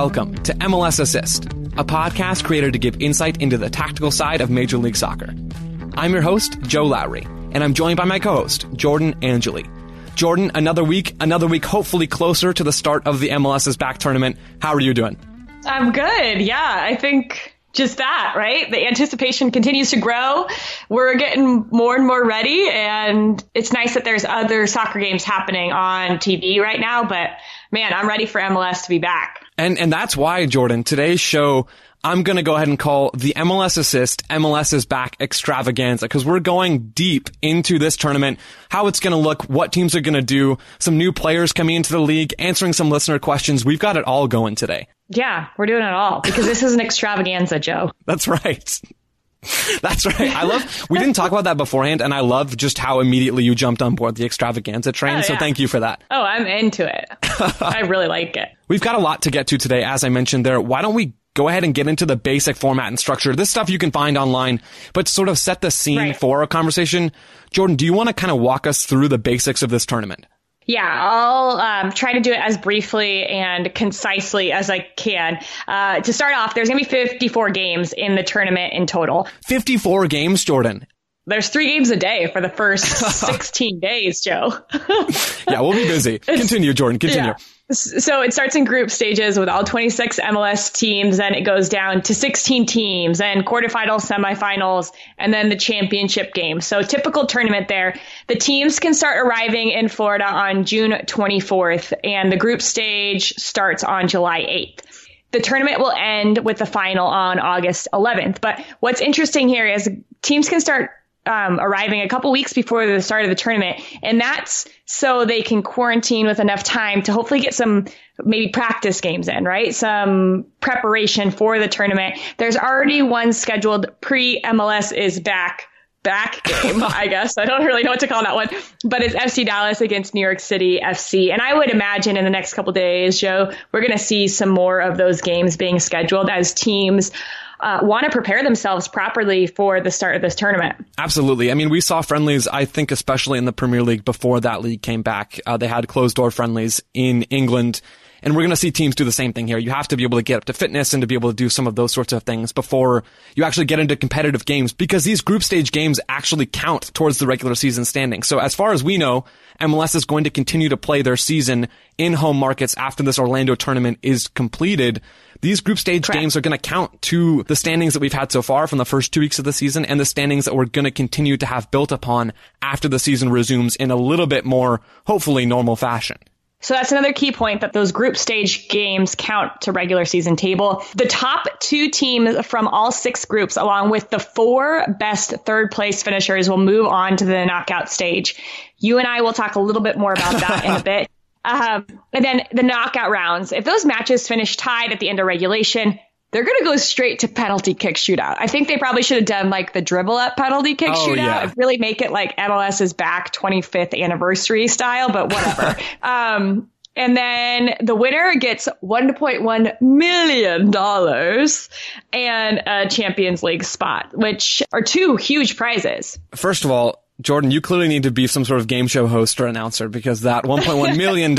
welcome to MLS Assist, a podcast created to give insight into the tactical side of Major League Soccer. I'm your host, Joe Lowry, and I'm joined by my co-host, Jordan Angeli. Jordan, another week, another week hopefully closer to the start of the MLS's Back tournament. How are you doing? I'm good. Yeah, I think just that, right? The anticipation continues to grow. We're getting more and more ready, and it's nice that there's other soccer games happening on TV right now, but man, I'm ready for MLS to be back. And and that's why, Jordan, today's show I'm going to go ahead and call the MLS assist MLS is back extravaganza because we're going deep into this tournament, how it's going to look, what teams are going to do, some new players coming into the league, answering some listener questions. We've got it all going today. Yeah, we're doing it all because this is an extravaganza, Joe. That's right. That's right. I love, we didn't talk about that beforehand, and I love just how immediately you jumped on board the extravaganza train. Oh, yeah. So thank you for that. Oh, I'm into it. I really like it. We've got a lot to get to today, as I mentioned there. Why don't we go ahead and get into the basic format and structure? This stuff you can find online, but sort of set the scene right. for a conversation. Jordan, do you want to kind of walk us through the basics of this tournament? Yeah, I'll um, try to do it as briefly and concisely as I can. Uh, to start off, there's going to be 54 games in the tournament in total. 54 games, Jordan. There's three games a day for the first 16 days, Joe. yeah, we'll be busy. Continue, Jordan. Continue. Yeah. So it starts in group stages with all 26 MLS teams, then it goes down to 16 teams, and quarterfinals, semifinals, and then the championship game. So typical tournament there. The teams can start arriving in Florida on June 24th, and the group stage starts on July 8th. The tournament will end with the final on August 11th. But what's interesting here is teams can start um, arriving a couple weeks before the start of the tournament. And that's so they can quarantine with enough time to hopefully get some maybe practice games in, right? Some preparation for the tournament. There's already one scheduled pre MLS is back back game, I guess. I don't really know what to call that one, but it's FC Dallas against New York City FC. And I would imagine in the next couple days, Joe, we're going to see some more of those games being scheduled as teams uh, want to prepare themselves properly for the start of this tournament. Absolutely. I mean, we saw friendlies, I think, especially in the Premier League before that league came back. Uh, they had closed door friendlies in England. And we're going to see teams do the same thing here. You have to be able to get up to fitness and to be able to do some of those sorts of things before you actually get into competitive games because these group stage games actually count towards the regular season standing. So as far as we know, MLS is going to continue to play their season in home markets after this Orlando tournament is completed these group stage Correct. games are going to count to the standings that we've had so far from the first two weeks of the season and the standings that we're going to continue to have built upon after the season resumes in a little bit more, hopefully, normal fashion. So that's another key point that those group stage games count to regular season table. The top two teams from all six groups, along with the four best third place finishers, will move on to the knockout stage. You and I will talk a little bit more about that in a bit. Um, and then the knockout rounds. If those matches finish tied at the end of regulation, they're going to go straight to penalty kick shootout. I think they probably should have done like the dribble up penalty kick oh, shootout yeah. really make it like MLS is back 25th anniversary style, but whatever. um, and then the winner gets $1.1 million and a Champions League spot, which are two huge prizes. First of all, Jordan, you clearly need to be some sort of game show host or announcer because that $1.1 million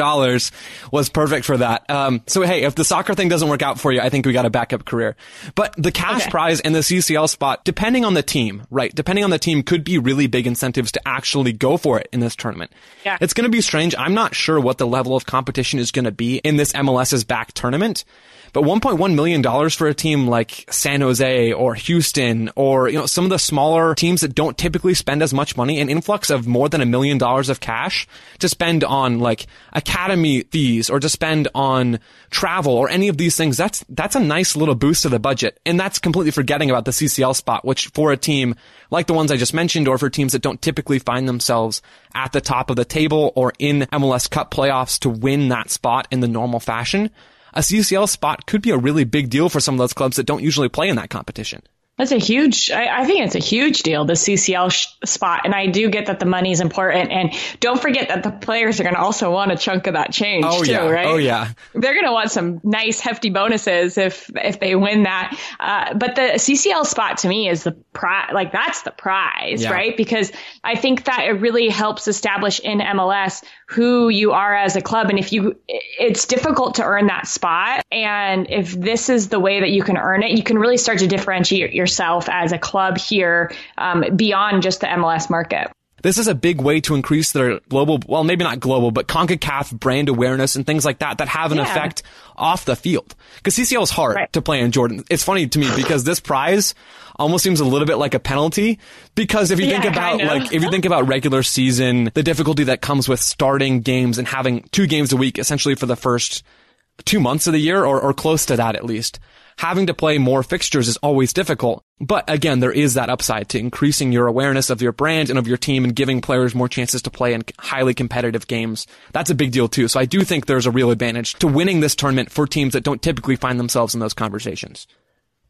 was perfect for that. Um, so hey, if the soccer thing doesn't work out for you, I think we got a backup career. But the cash okay. prize and the CCL spot, depending on the team, right? Depending on the team could be really big incentives to actually go for it in this tournament. Yeah. It's going to be strange. I'm not sure what the level of competition is going to be in this MLS's back tournament. But $1.1 million for a team like San Jose or Houston or, you know, some of the smaller teams that don't typically spend as much money, an influx of more than a million dollars of cash to spend on like academy fees or to spend on travel or any of these things, that's, that's a nice little boost to the budget. And that's completely forgetting about the CCL spot, which for a team like the ones I just mentioned or for teams that don't typically find themselves at the top of the table or in MLS Cup playoffs to win that spot in the normal fashion, a CCL spot could be a really big deal for some of those clubs that don't usually play in that competition. That's a huge, I, I, think it's a huge deal, the CCL sh- spot. And I do get that the money is important. And don't forget that the players are going to also want a chunk of that change oh, too, yeah. right? Oh, yeah. They're going to want some nice hefty bonuses if, if they win that. Uh, but the CCL spot to me is the prize, like that's the prize, yeah. right? Because I think that it really helps establish in MLS who you are as a club. And if you, it's difficult to earn that spot. And if this is the way that you can earn it, you can really start to differentiate yourself as a club here um, beyond just the MLS market. This is a big way to increase their global, well, maybe not global, but CONCACAF brand awareness and things like that that have an yeah. effect off the field. Because CCL is hard right. to play in Jordan. It's funny to me because this prize almost seems a little bit like a penalty because if you yeah, think about like if you think about regular season, the difficulty that comes with starting games and having two games a week essentially for the first two months of the year or, or close to that at least. Having to play more fixtures is always difficult. But again, there is that upside to increasing your awareness of your brand and of your team and giving players more chances to play in highly competitive games. That's a big deal too. So I do think there's a real advantage to winning this tournament for teams that don't typically find themselves in those conversations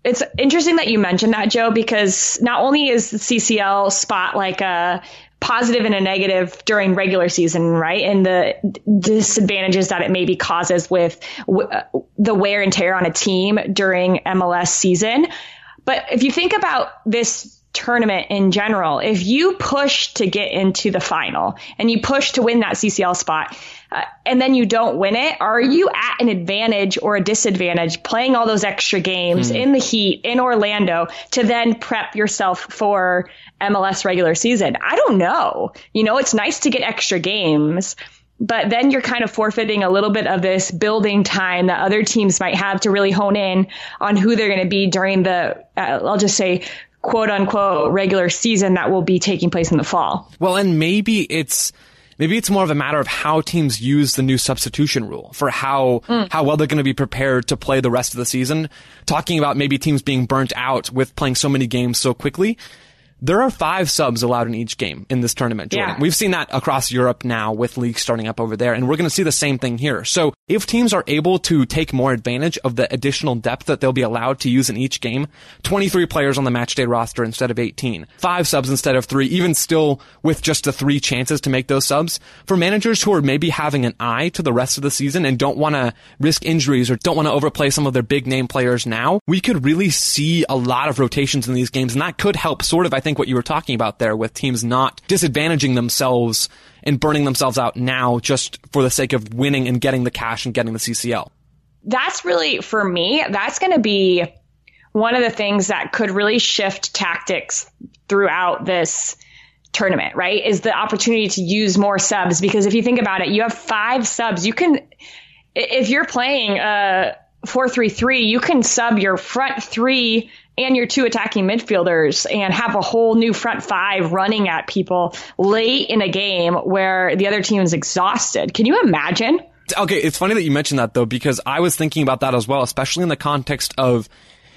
it's interesting that you mentioned that, Joe, because not only is the CCL spot like a positive and a negative during regular season, right? And the disadvantages that it maybe causes with w- the wear and tear on a team during MLS season. But if you think about this tournament in general, if you push to get into the final and you push to win that CCL spot, uh, and then you don't win it, are you at an advantage or a disadvantage playing all those extra games mm. in the heat in Orlando to then prep yourself for MLS regular season? I don't know. You know, it's nice to get extra games but then you're kind of forfeiting a little bit of this building time that other teams might have to really hone in on who they're going to be during the, uh, I'll just say, quote unquote regular season that will be taking place in the fall. Well, and maybe it's Maybe it's more of a matter of how teams use the new substitution rule for how, mm. how well they're going to be prepared to play the rest of the season. Talking about maybe teams being burnt out with playing so many games so quickly. There are five subs allowed in each game in this tournament, Jordan. Yeah. We've seen that across Europe now with leagues starting up over there, and we're going to see the same thing here. So if teams are able to take more advantage of the additional depth that they'll be allowed to use in each game, 23 players on the matchday roster instead of 18, five subs instead of three, even still with just the three chances to make those subs, for managers who are maybe having an eye to the rest of the season and don't want to risk injuries or don't want to overplay some of their big name players now, we could really see a lot of rotations in these games, and that could help sort of, I think, think what you were talking about there with teams not disadvantaging themselves and burning themselves out now just for the sake of winning and getting the cash and getting the CCL. That's really, for me, that's going to be one of the things that could really shift tactics throughout this tournament, right? Is the opportunity to use more subs because if you think about it, you have five subs. You can, if you're playing uh, a 4-3-3, you can sub your front three and your two attacking midfielders and have a whole new front five running at people late in a game where the other team is exhausted. Can you imagine? Okay, it's funny that you mentioned that though, because I was thinking about that as well, especially in the context of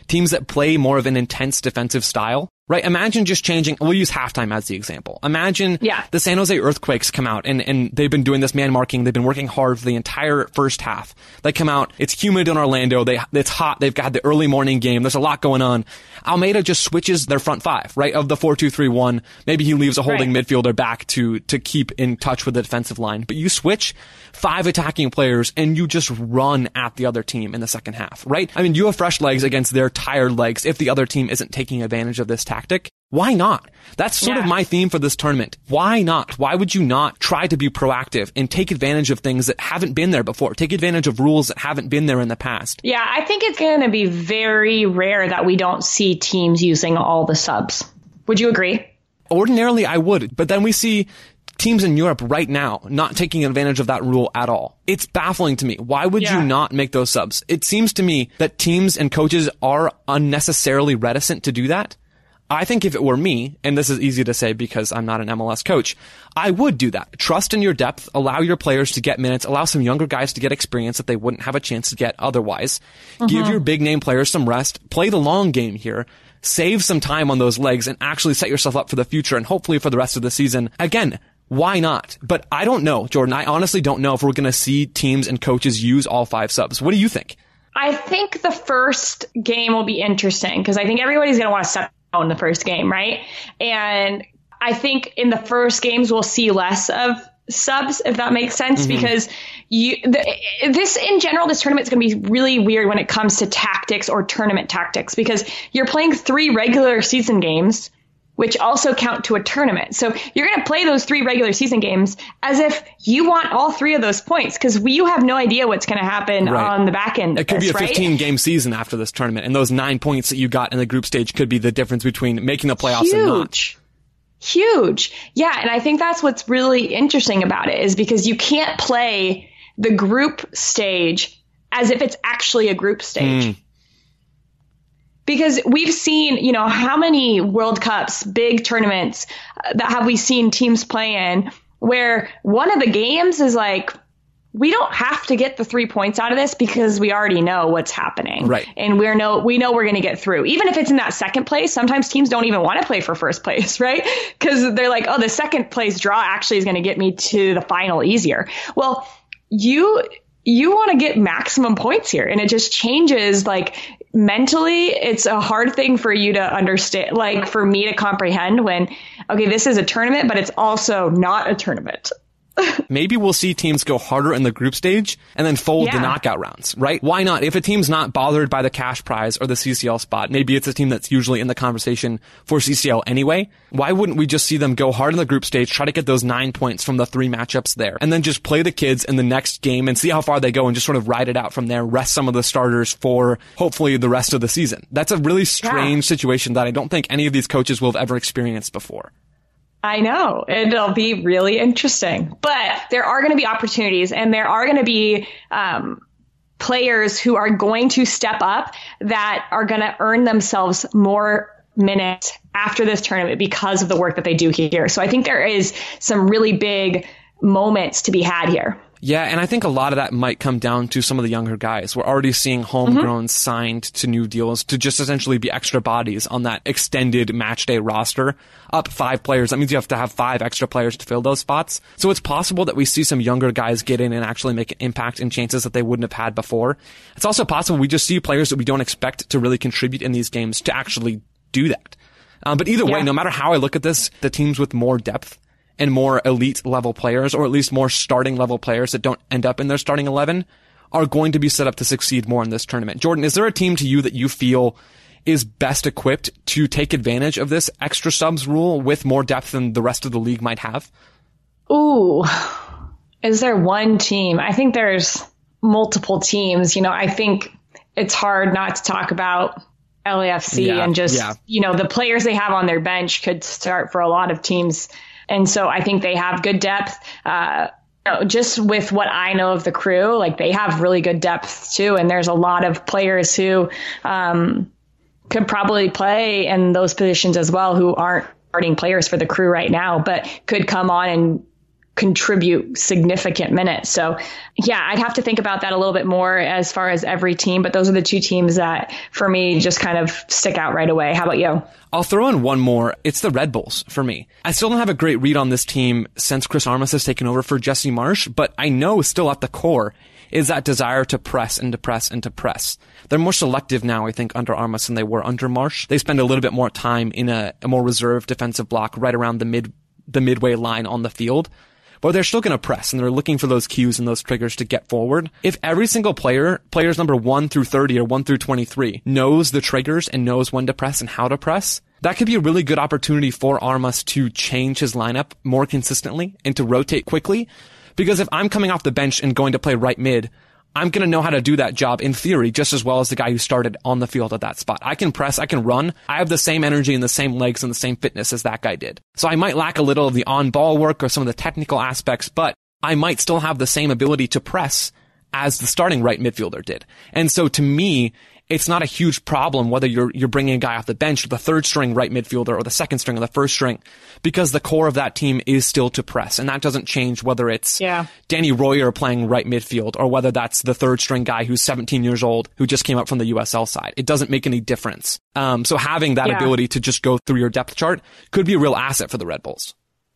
teams that play more of an intense defensive style. Right. Imagine just changing. We'll use halftime as the example. Imagine yeah. the San Jose Earthquakes come out and, and they've been doing this man marking. They've been working hard for the entire first half. They come out. It's humid in Orlando. They, it's hot. They've got the early morning game. There's a lot going on. Almeyda just switches their front five, right? Of the 4-2-3-1. Maybe he leaves a holding right. midfielder back to, to keep in touch with the defensive line. But you switch five attacking players and you just run at the other team in the second half, right? I mean, you have fresh legs against their tired legs if the other team isn't taking advantage of this tactic. Why not? That's sort yeah. of my theme for this tournament. Why not? Why would you not try to be proactive and take advantage of things that haven't been there before? Take advantage of rules that haven't been there in the past. Yeah, I think it's going to be very rare that we don't see teams using all the subs. Would you agree? Ordinarily, I would, but then we see teams in Europe right now not taking advantage of that rule at all. It's baffling to me. Why would yeah. you not make those subs? It seems to me that teams and coaches are unnecessarily reticent to do that. I think if it were me, and this is easy to say because I'm not an MLS coach, I would do that. Trust in your depth, allow your players to get minutes, allow some younger guys to get experience that they wouldn't have a chance to get otherwise. Mm-hmm. Give your big name players some rest, play the long game here, save some time on those legs and actually set yourself up for the future and hopefully for the rest of the season. Again, why not? But I don't know, Jordan. I honestly don't know if we're going to see teams and coaches use all five subs. What do you think? I think the first game will be interesting because I think everybody's going to want to step in the first game, right? And I think in the first games we'll see less of subs, if that makes sense, mm-hmm. because you the, this in general, this tournament is going to be really weird when it comes to tactics or tournament tactics because you're playing three regular season games which also count to a tournament. So you're going to play those three regular season games as if you want all three of those points because you have no idea what's going to happen right. on the back end. It could this, be a 15 right? game season after this tournament, and those nine points that you got in the group stage could be the difference between making the playoffs Huge. and not. Huge. Yeah. And I think that's what's really interesting about it is because you can't play the group stage as if it's actually a group stage. Mm because we've seen, you know, how many World Cups, big tournaments uh, that have we seen teams play in where one of the games is like, we don't have to get the three points out of this because we already know what's happening. Right. And we're no, we know we're going to get through. Even if it's in that second place, sometimes teams don't even want to play for first place, right? Because they're like, oh, the second place draw actually is going to get me to the final easier. Well, you, you want to get maximum points here. And it just changes like mentally, it's a hard thing for you to understand, like for me to comprehend when, okay, this is a tournament, but it's also not a tournament. Maybe we'll see teams go harder in the group stage and then fold yeah. the knockout rounds, right? Why not? If a team's not bothered by the cash prize or the CCL spot, maybe it's a team that's usually in the conversation for CCL anyway. Why wouldn't we just see them go hard in the group stage, try to get those nine points from the three matchups there, and then just play the kids in the next game and see how far they go and just sort of ride it out from there, rest some of the starters for hopefully the rest of the season. That's a really strange yeah. situation that I don't think any of these coaches will have ever experienced before. I know. And it'll be really interesting. But there are going to be opportunities and there are going to be um, players who are going to step up that are going to earn themselves more minutes after this tournament because of the work that they do here. So I think there is some really big moments to be had here. Yeah, and I think a lot of that might come down to some of the younger guys. We're already seeing homegrown mm-hmm. signed to new deals to just essentially be extra bodies on that extended match day roster. Up five players. That means you have to have five extra players to fill those spots. So it's possible that we see some younger guys get in and actually make an impact in chances that they wouldn't have had before. It's also possible we just see players that we don't expect to really contribute in these games to actually do that. Um, but either way, no matter how I look at this, the teams with more depth and more elite level players, or at least more starting level players that don't end up in their starting 11, are going to be set up to succeed more in this tournament. Jordan, is there a team to you that you feel is best equipped to take advantage of this extra subs rule with more depth than the rest of the league might have? Ooh, is there one team? I think there's multiple teams. You know, I think it's hard not to talk about LAFC yeah, and just, yeah. you know, the players they have on their bench could start for a lot of teams and so I think they have good depth. Uh, just with what I know of the crew, like they have really good depth too. And there's a lot of players who um, could probably play in those positions as well who aren't starting players for the crew right now, but could come on and contribute significant minutes. So yeah, I'd have to think about that a little bit more as far as every team, but those are the two teams that for me just kind of stick out right away. How about you? I'll throw in one more. It's the Red Bulls for me. I still don't have a great read on this team since Chris Armas has taken over for Jesse Marsch, but I know still at the core is that desire to press and to press and to press. They're more selective now, I think, under Armas than they were under Marsch. They spend a little bit more time in a, a more reserved defensive block right around the mid the midway line on the field but they're still going to press and they're looking for those cues and those triggers to get forward. If every single player, players number 1 through 30 or 1 through 23, knows the triggers and knows when to press and how to press, that could be a really good opportunity for Armas to change his lineup more consistently and to rotate quickly. Because if I'm coming off the bench and going to play right mid, I'm going to know how to do that job in theory just as well as the guy who started on the field at that spot. I can press, I can run. I have the same energy and the same legs and the same fitness as that guy did. So I might lack a little of the on ball work or some of the technical aspects, but I might still have the same ability to press as the starting right midfielder did. And so to me, it's not a huge problem whether you're you're bringing a guy off the bench, the third string right midfielder, or the second string or the first string, because the core of that team is still to press, and that doesn't change whether it's yeah. Danny Royer playing right midfield or whether that's the third string guy who's 17 years old who just came up from the USL side. It doesn't make any difference. Um, so having that yeah. ability to just go through your depth chart could be a real asset for the Red Bulls.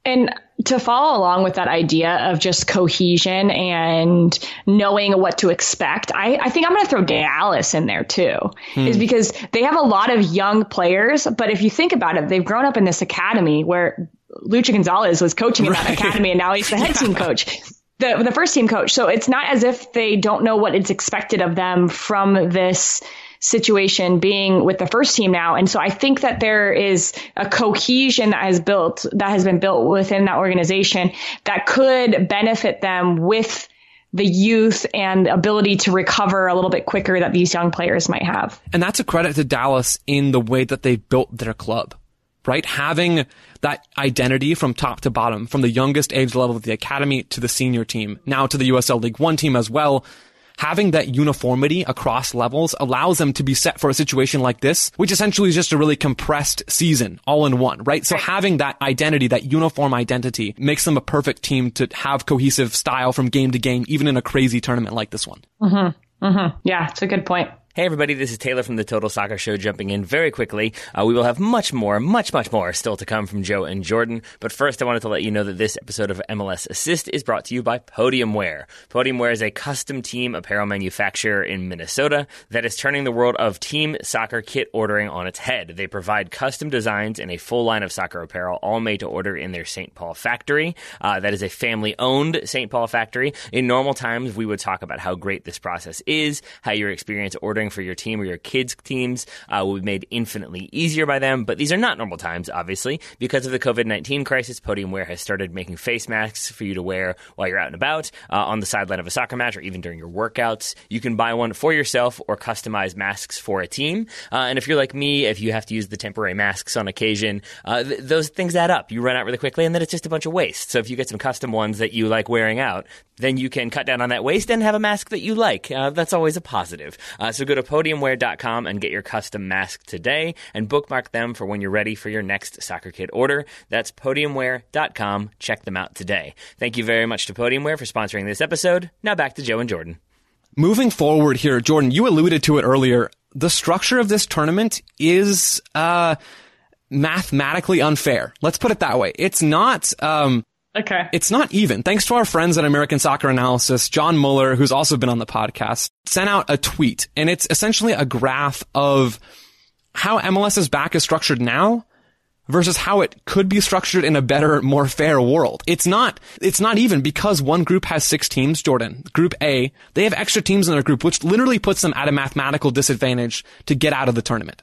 And to follow along with that idea of just cohesion and knowing what to expect, I, I think I'm going to throw Dallas in there too, hmm. is because they have a lot of young players. But if you think about it, they've grown up in this academy where Luchi Gonzalez was coaching in right. that academy and now he's the head team coach. The, the first team coach. So it's not as if they don't know what is expected of them from this situation being with the first team now. And so I think that there is a cohesion that has built, that has been built within that organization that could benefit them with the youth and ability to recover a little bit quicker that these young players might have. And that's a credit to Dallas in the way that they've built their club right? Having that identity from top to bottom, from the youngest age level of the academy to the senior team, now to the USL League One team as well, having that uniformity across levels allows them to be set for a situation like this, which essentially is just a really compressed season all in one, right? So having that identity, that uniform identity makes them a perfect team to have cohesive style from game to game, even in a crazy tournament like this one. Mm-hmm. Mm-hmm. Yeah, it's a good point. Hey, everybody, this is Taylor from the Total Soccer Show jumping in very quickly. Uh, we will have much more, much, much more still to come from Joe and Jordan. But first, I wanted to let you know that this episode of MLS Assist is brought to you by Podiumwear. Podiumwear is a custom team apparel manufacturer in Minnesota that is turning the world of team soccer kit ordering on its head. They provide custom designs and a full line of soccer apparel, all made to order in their St. Paul factory. Uh, that is a family owned St. Paul factory. In normal times, we would talk about how great this process is, how your experience ordering for your team or your kids' teams uh, will be made infinitely easier by them. But these are not normal times, obviously. Because of the COVID 19 crisis, Podiumwear has started making face masks for you to wear while you're out and about, uh, on the sideline of a soccer match, or even during your workouts. You can buy one for yourself or customize masks for a team. Uh, and if you're like me, if you have to use the temporary masks on occasion, uh, th- those things add up. You run out really quickly, and then it's just a bunch of waste. So if you get some custom ones that you like wearing out, then you can cut down on that waste and have a mask that you like. Uh, that's always a positive. Uh, so go to podiumwear.com and get your custom mask today and bookmark them for when you're ready for your next soccer kit order. That's podiumwear.com. Check them out today. Thank you very much to Podiumwear for sponsoring this episode. Now back to Joe and Jordan. Moving forward here, Jordan, you alluded to it earlier. The structure of this tournament is uh, mathematically unfair. Let's put it that way. It's not. Um, Okay. It's not even. Thanks to our friends at American Soccer Analysis, John Muller, who's also been on the podcast, sent out a tweet, and it's essentially a graph of how MLS's back is structured now versus how it could be structured in a better, more fair world. It's not, it's not even because one group has six teams, Jordan. Group A, they have extra teams in their group, which literally puts them at a mathematical disadvantage to get out of the tournament.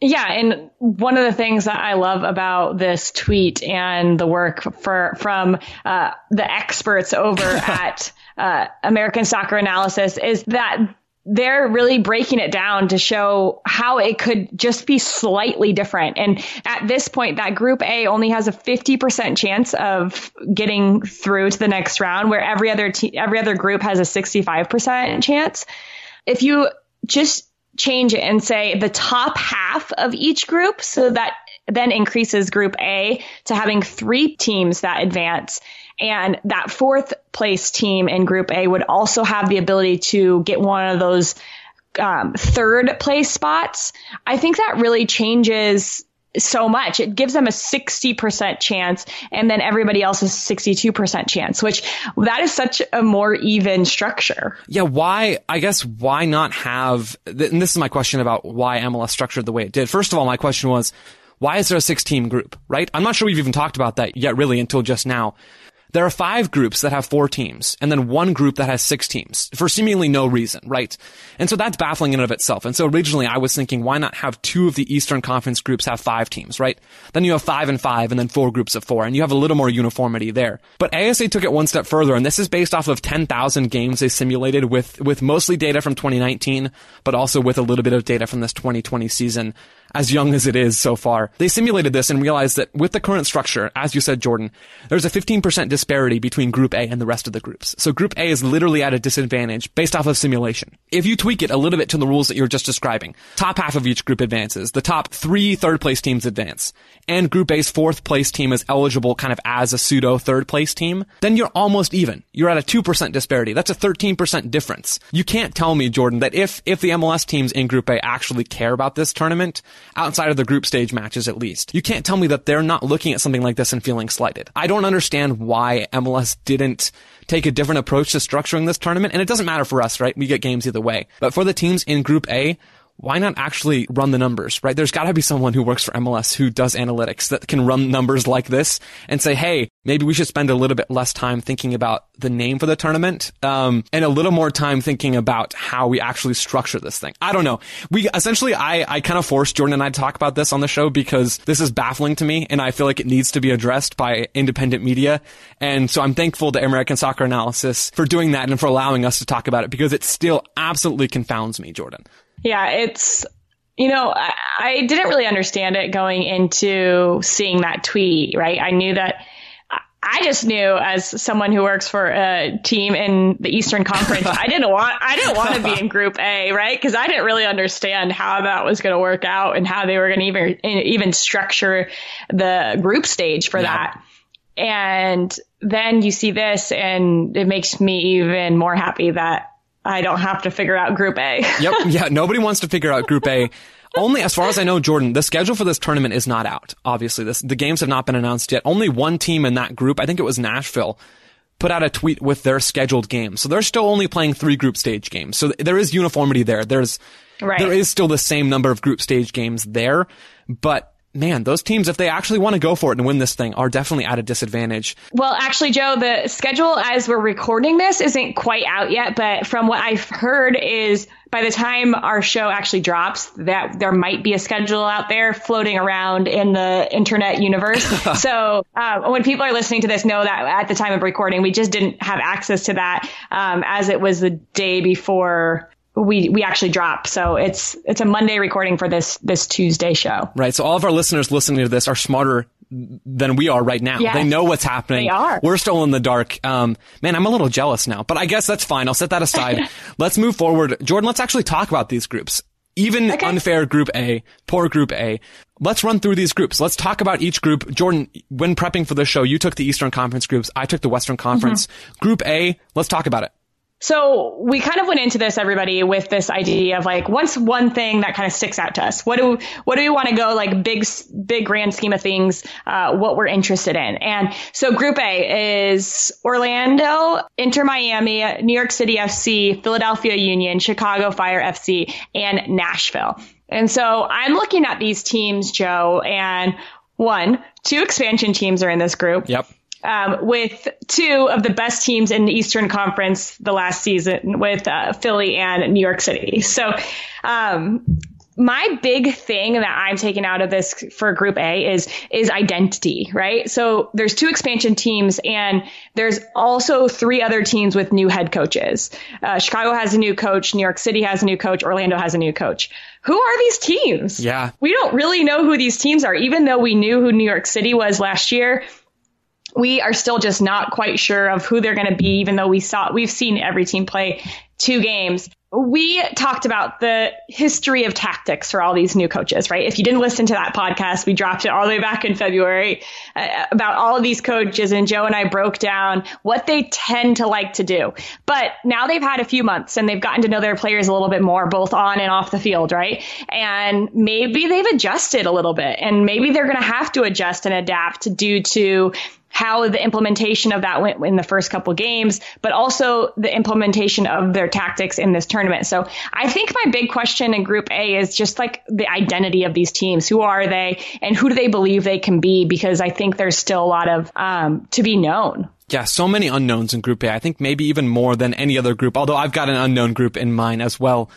Yeah, and one of the things that I love about this tweet and the work for from uh, the experts over at uh, American Soccer Analysis is that they're really breaking it down to show how it could just be slightly different. And at this point, that group A only has a 50% chance of getting through to the next round, where every other te- every other group has a 65% chance. If you just change it and say the top half of each group. So that then increases group A to having three teams that advance. And that fourth place team in group A would also have the ability to get one of those um, third place spots. I think that really changes so much. It gives them a 60% chance and then everybody else is 62% chance, which that is such a more even structure. Yeah. Why, I guess, why not have, and this is my question about why MLS structured the way it did. First of all, my question was, why is there a six team group, right? I'm not sure we've even talked about that yet really until just now. There are five groups that have four teams and then one group that has six teams for seemingly no reason, right? And so that's baffling in and of itself. And so originally I was thinking, why not have two of the Eastern Conference groups have five teams, right? Then you have five and five and then four groups of four and you have a little more uniformity there. But ASA took it one step further and this is based off of 10,000 games they simulated with, with mostly data from 2019, but also with a little bit of data from this 2020 season as young as it is so far. They simulated this and realized that with the current structure, as you said, Jordan, there's a 15% disparity between Group A and the rest of the groups. So Group A is literally at a disadvantage based off of simulation. If you tweak it a little bit to the rules that you're just describing, top half of each group advances, the top three third place teams advance, and Group A's fourth place team is eligible kind of as a pseudo third place team, then you're almost even. You're at a 2% disparity. That's a 13% difference. You can't tell me, Jordan, that if, if the MLS teams in Group A actually care about this tournament, outside of the group stage matches at least. You can't tell me that they're not looking at something like this and feeling slighted. I don't understand why MLS didn't take a different approach to structuring this tournament. And it doesn't matter for us, right? We get games either way. But for the teams in Group A, why not actually run the numbers, right? There's got to be someone who works for MLS who does analytics that can run numbers like this and say, hey, maybe we should spend a little bit less time thinking about the name for the tournament, um, and a little more time thinking about how we actually structure this thing. I don't know. We essentially, I, I kind of forced Jordan and I to talk about this on the show because this is baffling to me, and I feel like it needs to be addressed by independent media. And so I'm thankful to American Soccer Analysis for doing that and for allowing us to talk about it because it still absolutely confounds me, Jordan. Yeah, it's you know, I, I, didn't really understand it going into seeing that tweet, right? I knew that I just knew as someone who works for a team in the Eastern Conference, I didn't want I didn't want to be in Group A, right? Because I didn't really understand how that was going to work out and how they were going to even even structure the group stage for yeah. that. And then you see this, and it makes me even more happy that I don't have to figure out Group A. yep. Yeah. Nobody wants to figure out Group A. Only as far as I know, Jordan, the schedule for this tournament is not out. Obviously, this, the games have not been announced yet. Only one team in that group, I think it was Nashville, put out a tweet with their scheduled games. So they're still only playing three group stage games. So there is uniformity there. There's, right. there is still the same number of group stage games there, but man, those teams, if they actually want to go for it and win this thing, are definitely at a disadvantage. Well, actually, Joe, the schedule as we're recording this isn't quite out yet, but from what I've heard is by the time our show actually drops, that there might be a schedule out there floating around in the internet universe. so uh, when people are listening to this, know that at the time of recording, we just didn't have access to that um, as it was the day before we we actually drop. So it's it's a Monday recording for this this Tuesday show. Right. So all of our listeners listening to this are smarter than we are right now. Yes, they know what's happening. They are. We're still in the dark. Um, man, I'm a little jealous now, but I guess that's fine. I'll set that aside. let's move forward. Jordan, let's actually talk about these groups. Even okay. unfair group A, poor group A. Let's run through these groups. Let's talk about each group. Jordan, when prepping for the show, you took the Eastern Conference groups. I took the Western Conference. Mm-hmm. Group A, let's talk about it. So we kind of went into this, everybody, with this idea of like, what's one thing that kind of sticks out to us? What do what do we want to go like big, big grand scheme of things? Uh, what we're interested in, and so Group A is Orlando, Inter Miami, New York City FC, Philadelphia Union, Chicago Fire FC, and Nashville. And so I'm looking at these teams, Joe, and one, two expansion teams are in this group. Yep um, with two of the best teams in the Eastern Conference the last season with uh, Philly and New York City. So, um, my big thing that I'm taking out of this for Group A is is identity, right? So there's two expansion teams, and there's also three other teams with new head coaches. Uh, Chicago has a new coach, New York City has a new coach, Orlando has a new coach. Who are these teams? Yeah, we don't really know who these teams are, even though we knew who New York City was last year we are still just not quite sure of who they're going to be, even though we saw we've seen every team play two games. We talked about the history of tactics for all these new coaches, right? If you didn't listen to that podcast, we dropped it all the way back in February uh, about all of these coaches, and Joe and I broke down what they tend to like to do. But now they've had a few months and they've gotten to know their players a little bit more, both on and off the field, right? And maybe they've adjusted a little bit, and maybe they're going to have to adjust and adapt due to how the implementation of that went in the first couple games, but also the implementation of their tactics in this tournament. So I think my big question in Group A is just like the identity of these teams. Who are they and who do they believe they can be? Because I think there's still a lot of um, to be known. Yeah, so many unknowns in Group A. I think maybe even more than any other group, although I've got an unknown group in mine as well.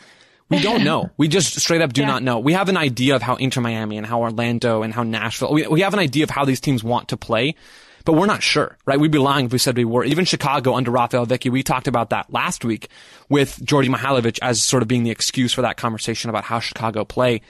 We don't know. We just straight up do yeah. not know. We have an idea of how Inter Miami and how Orlando and how Nashville, we, we have an idea of how these teams want to play but we're not sure, right? We'd be lying if we said we were. Even Chicago under Raphael Wicky, we talked about that last week with Djordje Mihailovic as sort of being the excuse for that conversation about how Chicago play.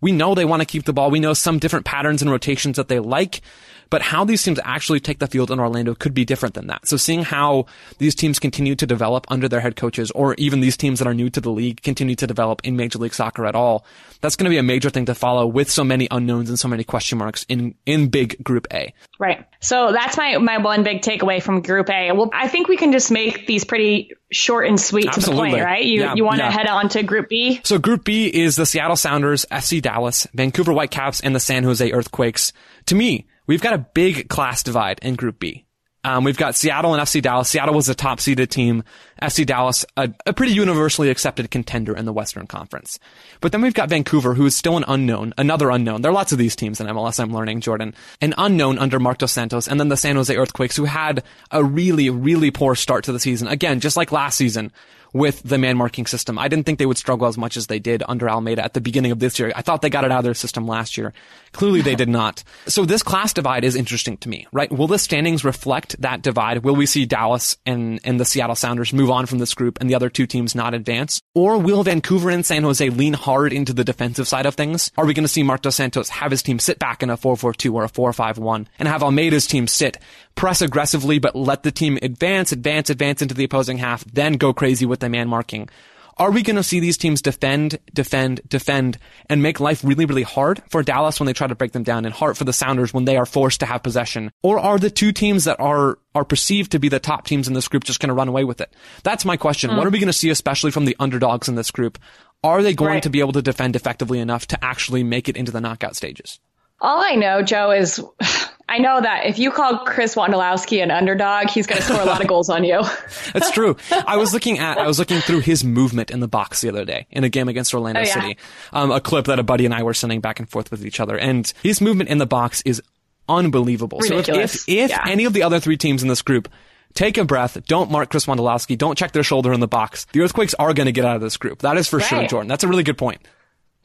We know they want to keep the ball. We know some different patterns and rotations that they like, but how these teams actually take the field in Orlando could be different than that. So seeing how these teams continue to develop under their head coaches, or even these teams that are new to the league continue to develop in Major League Soccer at all, that's going to be a major thing to follow with so many unknowns and so many question marks in, in big group A. Right. So that's my, my one big takeaway from Group A. Well, I think we can just make these pretty short and sweet Absolutely. to the point, right? You, Yeah, you want to yeah. head on to Group B? So Group B is the Seattle Sounders, FC Dallas, Vancouver Whitecaps, and the San Jose Earthquakes. To me, we've got a big class divide in Group B. Um, we've got Seattle and FC Dallas. Seattle was a top seeded team. FC Dallas, a, a pretty universally accepted contender in the Western Conference. But then we've got Vancouver, who is still an unknown, another unknown. There are lots of these teams in MLS, I'm learning, Jordan. An unknown under Marc Dos Santos, and then the San Jose Earthquakes, who had a really, really poor start to the season. Again, just like last season with the man marking system. I didn't think they would struggle as much as they did under Almeyda at the beginning of this year. I thought they got it out of their system last year. Clearly they did not. So this class divide is interesting to me, right? Will the standings reflect that divide? Will we see Dallas and, and the Seattle Sounders move on from this group and the other two teams not advance? Or will Vancouver and San Jose lean hard into the defensive side of things? Are we going to see Dos Santos have his team sit back in a 4-4-2 or a 4-5-1 and have Almeyda's team sit, press aggressively, but let the team advance, advance, advance into the opposing half, then go crazy with the man marking? Are we going to see these teams defend, defend, defend, and make life really, really hard for Dallas when they try to break them down and hard for the Sounders when they are forced to have possession? Or are the two teams that are, are perceived to be the top teams in this group just going to run away with it? That's my question. What hmm. are we going to see, especially from the underdogs in this group? Are they going Right. to be able to defend effectively enough to actually make it into the knockout stages? All I know, Joe, is I know that if you call Chris Wondolowski an underdog, he's going to score a lot of goals on you. That's true. I was looking at, I was looking through his movement in the box the other day in a game against Orlando Oh, yeah? City. Um, a clip that a buddy and I were sending back and forth with each other. And his movement in the box is unbelievable. So if, Ridiculous. if, if Yeah. any of the other three teams in this group take a breath, don't mark Chris Wondolowski, don't check their shoulder in the box, the Earthquakes are going to get out of this group. That is for sure, Right. Jordan. That's a really good point.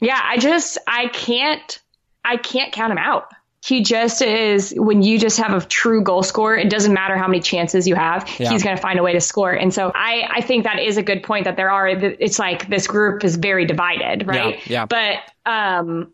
Yeah, I just I can't I can't count him out. He just is when you just have a true goal scorer, it doesn't matter how many chances you have, Yeah. he's going to find a way to score. And so I I think that is a good point that there are it's like this group is very divided, right? yeah. But um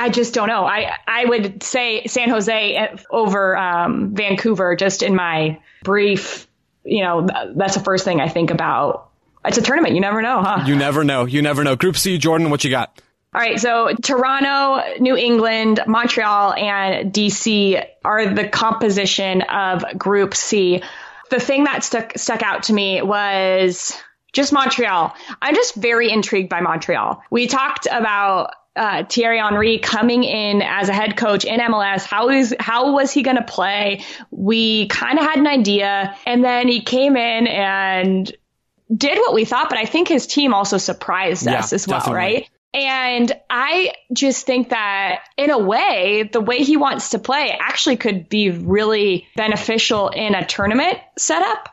I just don't know. I I would say San Jose over um, Vancouver just in my brief, you know, that's the first thing I think about. It's a tournament. You never know, huh? You never know. You never know. Group C, Jordan, what you got? All right, so Toronto, New England, Montreal, and DC are the composition of Group C. The thing that stuck stuck out to me was just Montreal. I'm just very intrigued by Montreal. We talked about uh, Thierry Henry coming in as a head coach in MLS. How is how was he going to play? We kind of had an idea, and then he came in and did what we thought, but I think his team also surprised Yeah, us as well, definitely. right? And I just think that in a way, the way he wants to play actually could be really beneficial in a tournament setup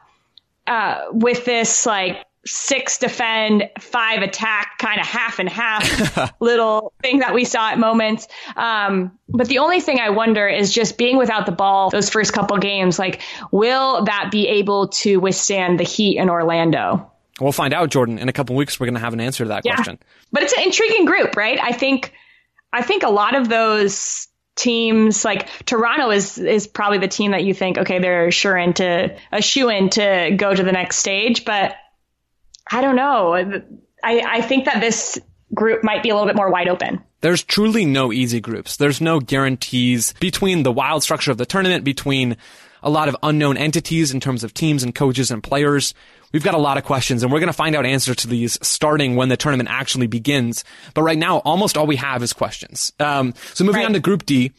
uh, with this like six defend, five attack, kind of half and half little thing that we saw at moments. Um, but the only thing I wonder is just being without the ball those first couple games, like, will that be able to withstand the heat in Orlando? We'll find out, Jordan. In a couple weeks, we're going to have an answer to that question. But it's an intriguing group, right? I think I think a lot of those teams like Toronto is is probably the team that you think, okay, they're sure into a shoe in to go to the next stage, but I don't know. I, I think that this group might be a little bit more wide open. There's truly no easy groups. There's no guarantees between the wild structure of the tournament, between a lot of unknown entities in terms of teams and coaches and players. We've got a lot of questions and we're going to find out answers to these starting when the tournament actually begins. But right now, almost all we have is questions. Um, so moving Right. on to Group D,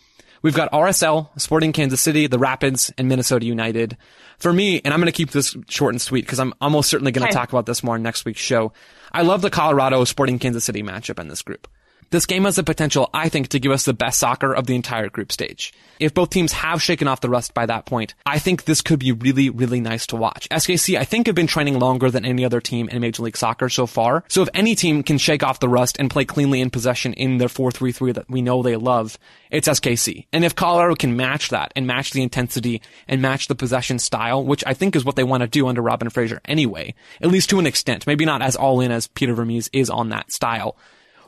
we've got RSL, Sporting Kansas City, the Rapids, and Minnesota United. For me, and I'm going to keep this short and sweet because I'm almost certainly going to Okay. talk about this more in next week's show. I love the Colorado Sporting Kansas City matchup in this group. This game has the potential, I think, to give us the best soccer of the entire group stage. If both teams have shaken off the rust by that point, I think this could be really, really nice to watch. SKC, I think, have been training longer than any other team in Major League Soccer so far. So if any team can shake off the rust and play cleanly in possession in their 4-3-3 that we know they love, it's SKC. And if Colorado can match that and match the intensity and match the possession style, which I think is what they want to do under Robin Fraser anyway, at least to an extent, maybe not as all in as Peter Vermes is on that style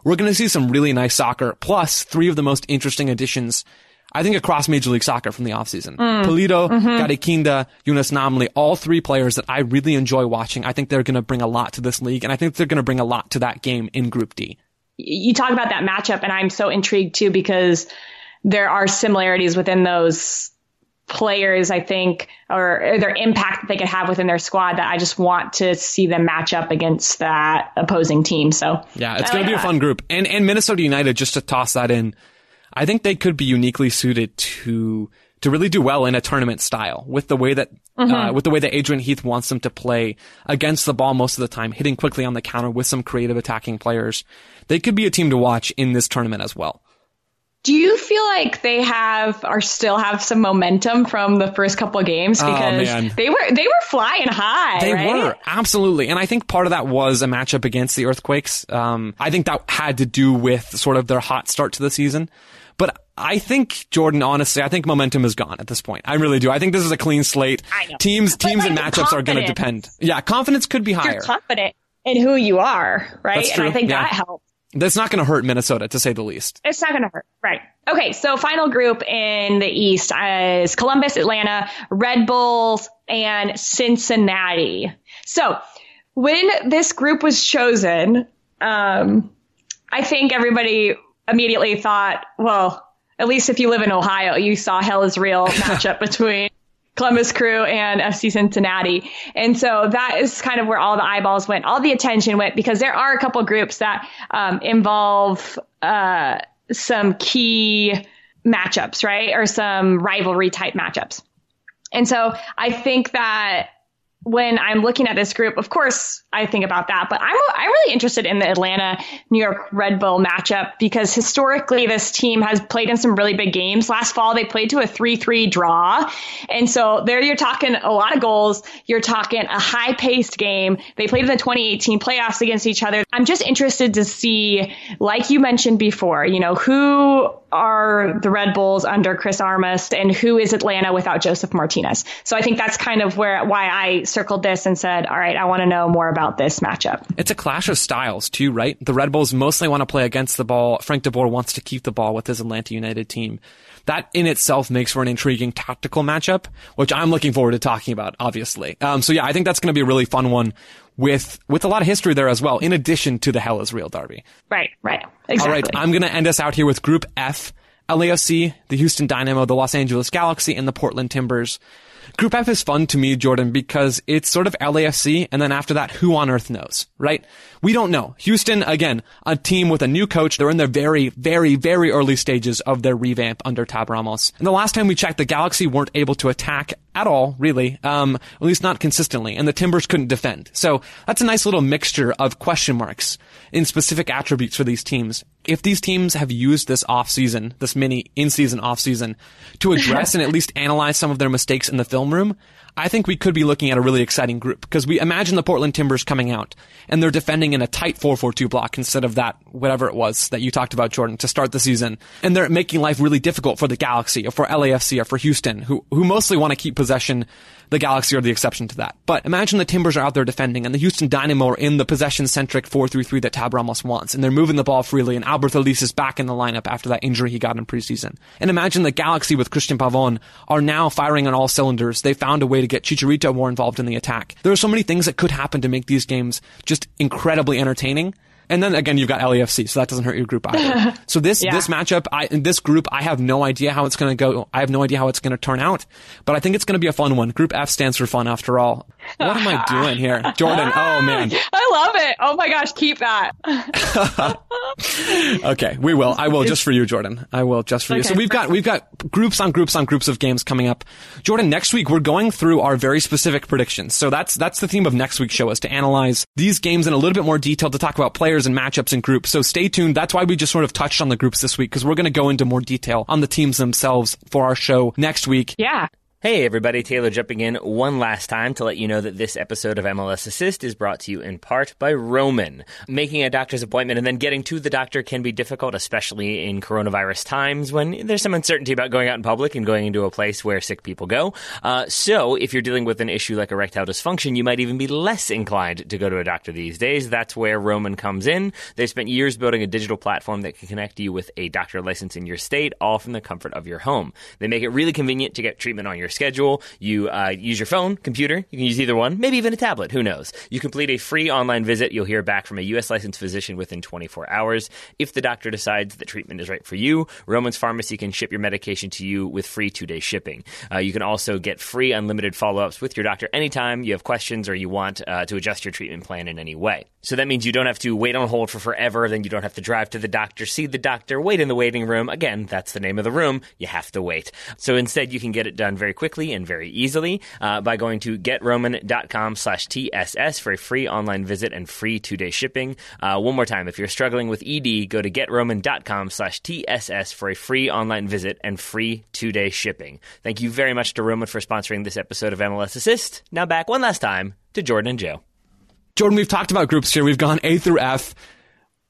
we're going to see some really nice soccer, plus three of the most interesting additions, I think, across Major League Soccer from the offseason. Mm. Pulido, mm-hmm. Garikinda, Younes Namli, all three players that I really enjoy watching. I think they're going to bring a lot to this league, and I think they're going to bring a lot to that game in Group D. you talk about that matchup, and I'm so intrigued too because there are similarities within those players, I think, or, or their impact that they could have within their squad that I just want to see them match up against that opposing team. So yeah, it's going to be a fun group. And, and Minnesota United, just to toss that in, I think they could be uniquely suited to, to really do well in a tournament style with the way that, mm-hmm. uh, with the way that Adrian Heath wants them to play against the ball most of the time, hitting quickly on the counter with some creative attacking players. They could be a team to watch in this tournament as well. Do you feel like they have or still have some momentum from the first couple of games oh, because oh, they were they were flying high? They right? were absolutely, and I think part of that was a matchup against the Earthquakes. Um, I think that had to do with sort of their hot start to the season. But I think Jordan, honestly, I think momentum is gone at this point. I really do. I think this is a clean slate. Teams, but teams, like and matchups are going to depend. Yeah, confidence could be higher. You're confident in who you are, right? And I think yeah. that helps. That's not going to hurt Minnesota, to say the least. It's not going to hurt, right? Okay, so final group in the East is Columbus, Atlanta, Red Bulls, and Cincinnati. So when this group was chosen, um, I think everybody immediately thought, well, at least if you live in Ohio, you saw hell is real matchup between Columbus Crew and FC Cincinnati. And so that is kind of where all the eyeballs went, all the attention went, because there are a couple groups that um, involve uh, some key matchups, right? Or some rivalry type matchups. And so I think that when I'm looking at this group, of course, I think about that, but I'm, I'm really interested in the Atlanta New York Red Bull matchup because historically this team has played in some really big games. Last fall, they played to a 3-3 draw. And so there you're talking a lot of goals. You're talking a high paced game. They played in the 2018 playoffs against each other. I'm just interested to see, like you mentioned before, you know, who are the Red Bulls under Chris Armas and who is Atlanta without Josef Martinez. So I think that's kind of where why I circled this and said, all right, I want to know more about this matchup. It's a clash of styles too, right? The Red Bulls mostly want to play against the ball. Frank de Boer wants to keep the ball with his Atlanta United team. That in itself makes for an intriguing tactical matchup, which I'm looking forward to talking about, obviously. Um, so yeah, I think that's going to be a really fun one with with a lot of history there as well, in addition to the Hell is Real Derby. Right, right. Exactly. All right, I'm going to end us out here with Group F. LAFC, the Houston Dynamo, the Los Angeles Galaxy, and the Portland Timbers. Group F is fun to me, Jordan, because it's sort of LAFC, and then after that, who on earth knows, right? We don't know. Houston, again, a team with a new coach. They're in their very, very, very early stages of their revamp under Tab Ramos. And the last time we checked, the Galaxy weren't able to attack at all, really, um, at least not consistently, and the Timbers couldn't defend. So that's a nice little mixture of question marks in specific attributes for these teams. If these teams have used this off season, this mini in season off season, to address and at least analyze some of their mistakes in the film room, I think we could be looking at a really exciting group because we imagine the Portland Timbers coming out and they're defending in a tight 4-4-2 block instead of that, whatever it was that you talked about, Jordan, to start the season. And they're making life really difficult for the Galaxy or for LAFC or for Houston, who, who mostly want to keep possession the Galaxy are the exception to that. But imagine the Timbers are out there defending and the Houston Dynamo are in the possession-centric 4-3-3 that Tab Ramos wants and they're moving the ball freely and Alberth Elis is back in the lineup after that injury he got in preseason. And imagine the Galaxy with Cristian Pavon are now firing on all cylinders. They found a way to get Chicharito more involved in the attack. There are so many things that could happen to make these games just incredibly entertaining. And then again, you've got LAFC, so that doesn't hurt your group either. so this yeah. this matchup, I, this group, I have no idea how it's going to go. I have no idea how it's going to turn out, but I think it's going to be a fun one. Group F stands for fun, after all. What am I doing here, Jordan? Oh man, I love it. Oh my gosh, keep that. okay, we will. I will just for you, Jordan. I will just for okay, you. So we've got we've got groups on groups on groups of games coming up. Jordan, next week we're going through our very specific predictions. So that's that's the theme of next week's show is to analyze these games in a little bit more detail to talk about players players and matchups and groups. So stay tuned. That's why we just sort of touched on the groups this week because we're going to go into more detail on the teams themselves for our show next week. Yeah. Hey everybody, Taylor jumping in one last time to let you know that this episode of MLS Assist is brought to you in part by Roman. Making a doctor's appointment and then getting to the doctor can be difficult, especially in coronavirus times when there's some uncertainty about going out in public and going into a place where sick people go. Uh, so if you're dealing with an issue like erectile dysfunction, you might even be less inclined to go to a doctor these days. That's where Roman comes in. They've spent years building a digital platform that can connect you with a doctor license in your state, all from the comfort of your home. They make it really convenient to get treatment on your your schedule. You uh, use your phone, computer. You can use either one, maybe even a tablet. Who knows? You complete a free online visit. You'll hear back from a U.S. licensed physician within 24 hours. If the doctor decides that treatment is right for you, Roman's Pharmacy can ship your medication to you with free two day shipping. Uh, you can also get free unlimited follow ups with your doctor anytime you have questions or you want uh, to adjust your treatment plan in any way. So that means you don't have to wait on hold for forever. Then you don't have to drive to the doctor, see the doctor, wait in the waiting room. Again, that's the name of the room. You have to wait. So instead, you can get it done very quickly and very easily uh, by going to getroman.com slash TSS for a free online visit and free two day shipping. Uh, one more time, if you're struggling with ED, go to getroman.com slash TSS for a free online visit and free two day shipping. Thank you very much to Roman for sponsoring this episode of MLS Assist. Now back one last time to Jordan and Joe. Jordan, we've talked about groups here. We've gone A through F.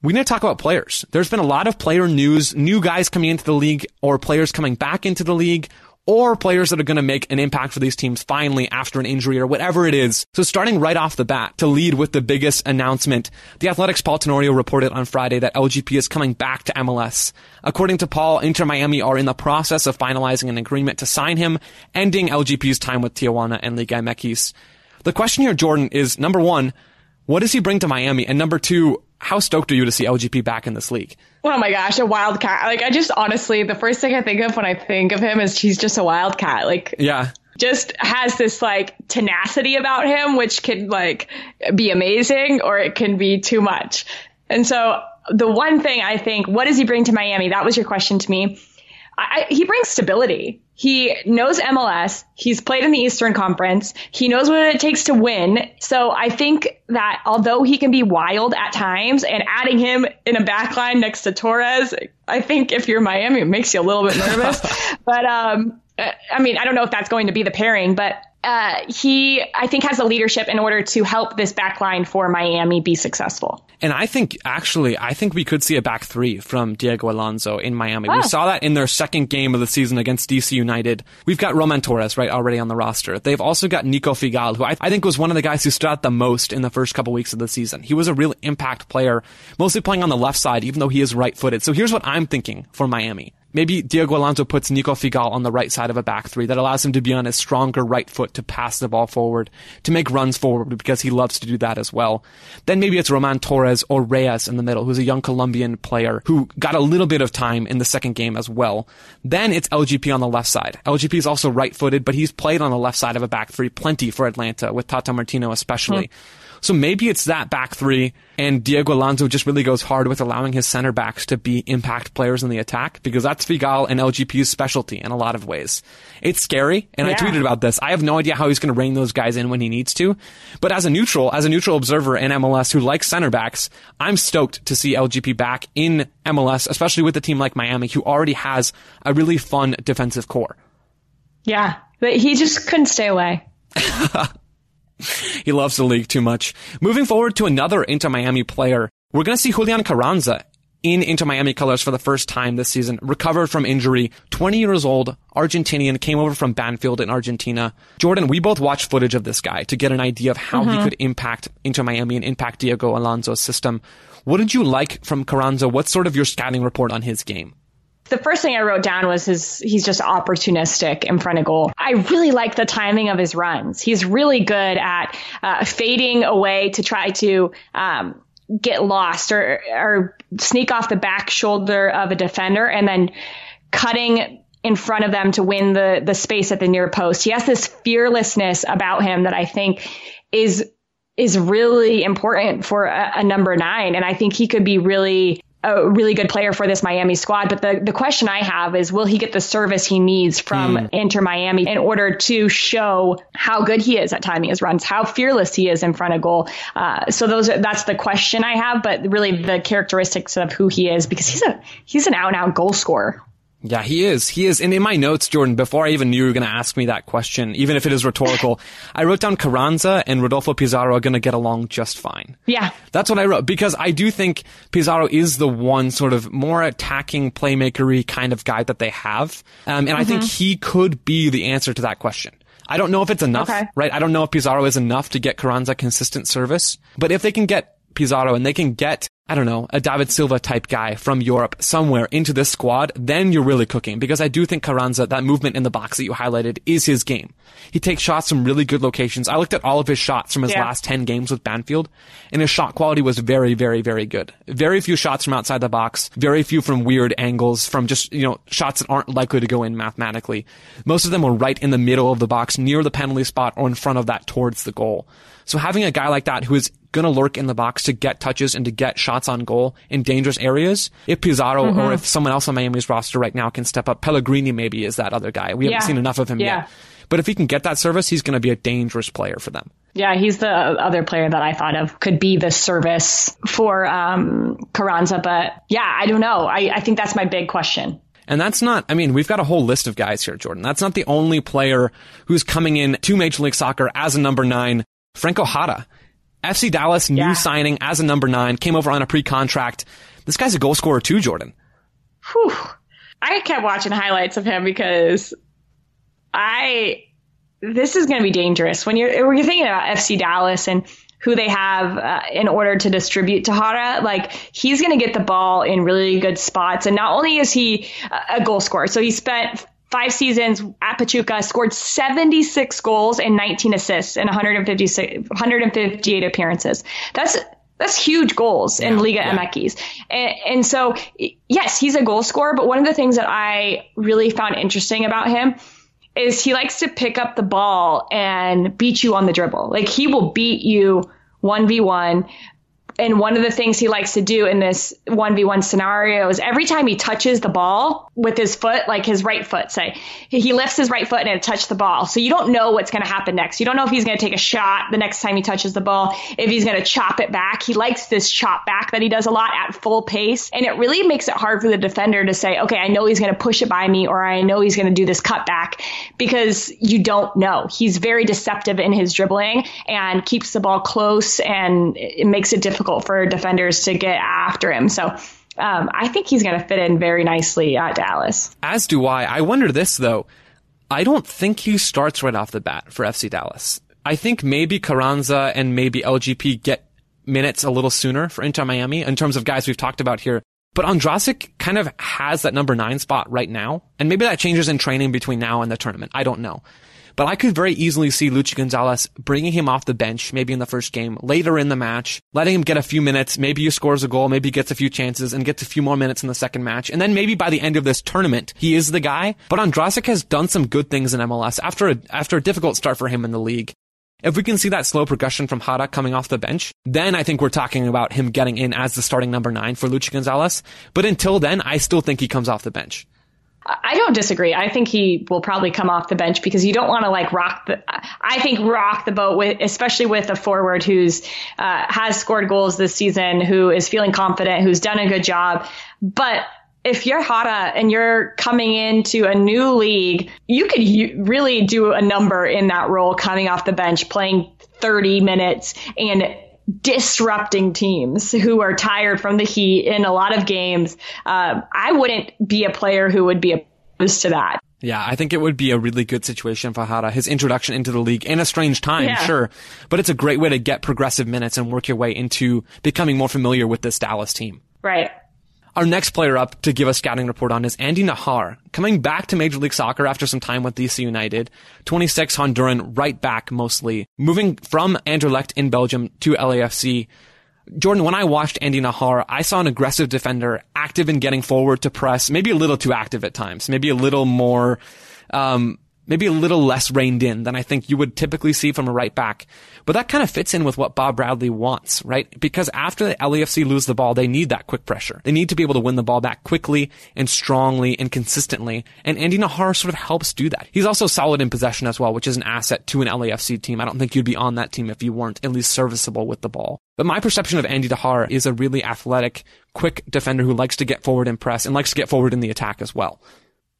We need to talk about players. There's been a lot of player news, new guys coming into the league or players coming back into the league or players that are going to make an impact for these teams finally after an injury or whatever it is. So starting right off the bat to lead with the biggest announcement, the Athletic's Paul Tenorio reported on Friday that LGP is coming back to MLS. According to Paul, Inter Miami are in the process of finalizing an agreement to sign him, ending LGP's time with Tijuana and Liga MX. The question here, Jordan, is number one, what does he bring to Miami? And number two, how stoked are you to see LGP back in this league? Oh my gosh, a wildcat. Like I just honestly, the first thing I think of when I think of him is he's just a wildcat. Like yeah. Just has this like tenacity about him, which can like be amazing or it can be too much. And so the one thing I think, what does he bring to Miami? That was your question to me. I, he brings stability. He knows MLS. He's played in the Eastern Conference. He knows what it takes to win. So I think that although he can be wild at times and adding him in a backline next to Torres, I think if you're Miami, it makes you a little bit nervous. but, um, I mean, I don't know if that's going to be the pairing, but uh, he, I think, has the leadership in order to help this back line for Miami be successful. And I think, actually, I think we could see a back three from Diego Alonso in Miami. Oh. We saw that in their second game of the season against DC United. We've got Roman Torres, right, already on the roster. They've also got Nico Figal, who I, I think was one of the guys who stood out the most in the first couple weeks of the season. He was a real impact player, mostly playing on the left side, even though he is right footed. So here's what I'm thinking for Miami. Maybe Diego Alonso puts Nico Figal on the right side of a back three that allows him to be on his stronger right foot to pass the ball forward, to make runs forward because he loves to do that as well. Then maybe it's Roman Torres or Reyes in the middle, who's a young Colombian player who got a little bit of time in the second game as well. Then it's LGP on the left side. LGP is also right footed, but he's played on the left side of a back three plenty for Atlanta with Tata Martino especially. Mm. So maybe it's that back three, and Diego Alonso just really goes hard with allowing his center backs to be impact players in the attack because that's Figal and LGP's specialty in a lot of ways. It's scary, and yeah. I tweeted about this. I have no idea how he's going to rein those guys in when he needs to, but as a neutral, as a neutral observer in MLS who likes center backs, I'm stoked to see LGP back in MLS, especially with a team like Miami who already has a really fun defensive core. Yeah, but he just couldn't stay away. he loves the league too much. Moving forward to another Inter Miami player, we're going to see Julian Carranza in Inter Miami colors for the first time this season, recovered from injury, 20 years old, Argentinian, came over from Banfield in Argentina. Jordan, we both watched footage of this guy to get an idea of how mm-hmm. he could impact Inter Miami and impact Diego Alonso's system. What did you like from Carranza? What's sort of your scouting report on his game? The first thing I wrote down was his he's just opportunistic in front of goal. I really like the timing of his runs. He's really good at uh, fading away to try to um, get lost or or sneak off the back shoulder of a defender and then cutting in front of them to win the the space at the near post. He has this fearlessness about him that I think is is really important for a, a number nine, and I think he could be really a really good player for this Miami squad. But the, the question I have is, will he get the service he needs from mm. Inter Miami in order to show how good he is at timing his runs, how fearless he is in front of goal? Uh, so those are, that's the question I have, but really the characteristics of who he is because he's a he's an out and out goal scorer. Yeah, he is. He is. And in my notes, Jordan, before I even knew you were going to ask me that question, even if it is rhetorical, I wrote down Carranza and Rodolfo Pizarro are going to get along just fine. Yeah. That's what I wrote because I do think Pizarro is the one sort of more attacking playmakery kind of guy that they have. Um, and mm-hmm. I think mm-hmm. he could be the answer to that question. I don't know if it's enough, okay. right? I don't know if Pizarro is enough to get Carranza consistent service, but if they can get Pizarro and they can get I don't know, a David Silva type guy from Europe somewhere into this squad, then you're really cooking. Because I do think Carranza, that movement in the box that you highlighted, is his game. He takes shots from really good locations. I looked at all of his shots from his yeah. last 10 games with Banfield, and his shot quality was very, very, very good. Very few shots from outside the box, very few from weird angles, from just, you know, shots that aren't likely to go in mathematically. Most of them were right in the middle of the box, near the penalty spot, or in front of that towards the goal. So having a guy like that who is going to lurk in the box to get touches and to get shots on goal in dangerous areas. If Pizarro mm-hmm. or if someone else on Miami's roster right now can step up, Pellegrini maybe is that other guy. We yeah. haven't seen enough of him yeah. yet. But if he can get that service, he's going to be a dangerous player for them. Yeah, he's the other player that I thought of could be the service for um, Carranza. But yeah, I don't know. I, I think that's my big question. And that's not, I mean, we've got a whole list of guys here, Jordan. That's not the only player who's coming in to Major League Soccer as a number nine. Franco Jara FC Dallas, new yeah. signing as a number nine, came over on a pre-contract. This guy's a goal scorer too, Jordan. Whew. I kept watching highlights of him because I, this is going to be dangerous when you're, when you're thinking about FC Dallas and who they have uh, in order to distribute to Jara. Like he's going to get the ball in really good spots. And not only is he a goal scorer, so he spent five seasons at Pachuca, scored 76 goals and 19 assists in 158 appearances. That's that's huge goals in Liga yeah. MX. And, and so, yes, he's a goal scorer, but one of the things that I really found interesting about him is he likes to pick up the ball and beat you on the dribble. Like he will beat you 1v1 and one of the things he likes to do in this 1v1 scenario is every time he touches the ball with his foot, like his right foot, say, he lifts his right foot and it touches the ball. So you don't know what's going to happen next. You don't know if he's going to take a shot the next time he touches the ball, if he's going to chop it back. He likes this chop back that he does a lot at full pace. And it really makes it hard for the defender to say, okay, I know he's going to push it by me or I know he's going to do this cutback because you don't know. He's very deceptive in his dribbling and keeps the ball close and it makes it difficult difficult for defenders to get after him. So um, I think he's going to fit in very nicely at Dallas. As do I. I wonder this though. I don't think he starts right off the bat for FC Dallas. I think maybe Carranza and maybe LGP get minutes a little sooner for Inter Miami in terms of guys we've talked about here. But Ondrasek kind of has that number nine spot right now. And maybe that changes in training between now and the tournament. I don't know. But I could very easily see Luchi Gonzalez bringing him off the bench, maybe in the first game, later in the match, letting him get a few minutes. Maybe he scores a goal, maybe he gets a few chances and gets a few more minutes in the second match. And then maybe by the end of this tournament, he is the guy. But Ondrasek has done some good things in MLS after a, after a difficult start for him in the league. If we can see that slow progression from Jara coming off the bench, then I think we're talking about him getting in as the starting number nine for Luchi Gonzalez. But until then, I still think he comes off the bench. I don't disagree. I think he will probably come off the bench because you don't want to like rock the. I think rock the boat with, especially with a forward who's uh, has scored goals this season, who is feeling confident, who's done a good job. But if you're Jara and you're coming into a new league, you could really do a number in that role coming off the bench, playing 30 minutes and disrupting teams who are tired from the heat in a lot of games. Uh, I wouldn't be a player who would be opposed to that. Yeah, I think it would be a really good situation for Jara. His introduction into the league in a strange time, yeah. sure, but it's a great way to get progressive minutes and work your way into becoming more familiar with this Dallas team. Right. Our next player up to give a scouting report on is Andy Najar, coming back to Major League Soccer after some time with DC United. 26 Honduran right back mostly, moving from Anderlecht in Belgium to LAFC. Jordan, when I watched Andy Najar, I saw an aggressive defender, active in getting forward to press, maybe a little too active at times, maybe a little more, um, maybe a little less reined in than I think you would typically see from a right back. But that kind of fits in with what Bob Bradley wants, right? Because after the LAFC lose the ball, they need that quick pressure. They need to be able to win the ball back quickly and strongly and consistently. And Andy Najar sort of helps do that. He's also solid in possession as well, which is an asset to an LAFC team. I don't think you'd be on that team if you weren't at least serviceable with the ball. But my perception of Andy Najar is a really athletic, quick defender who likes to get forward and press and likes to get forward in the attack as well.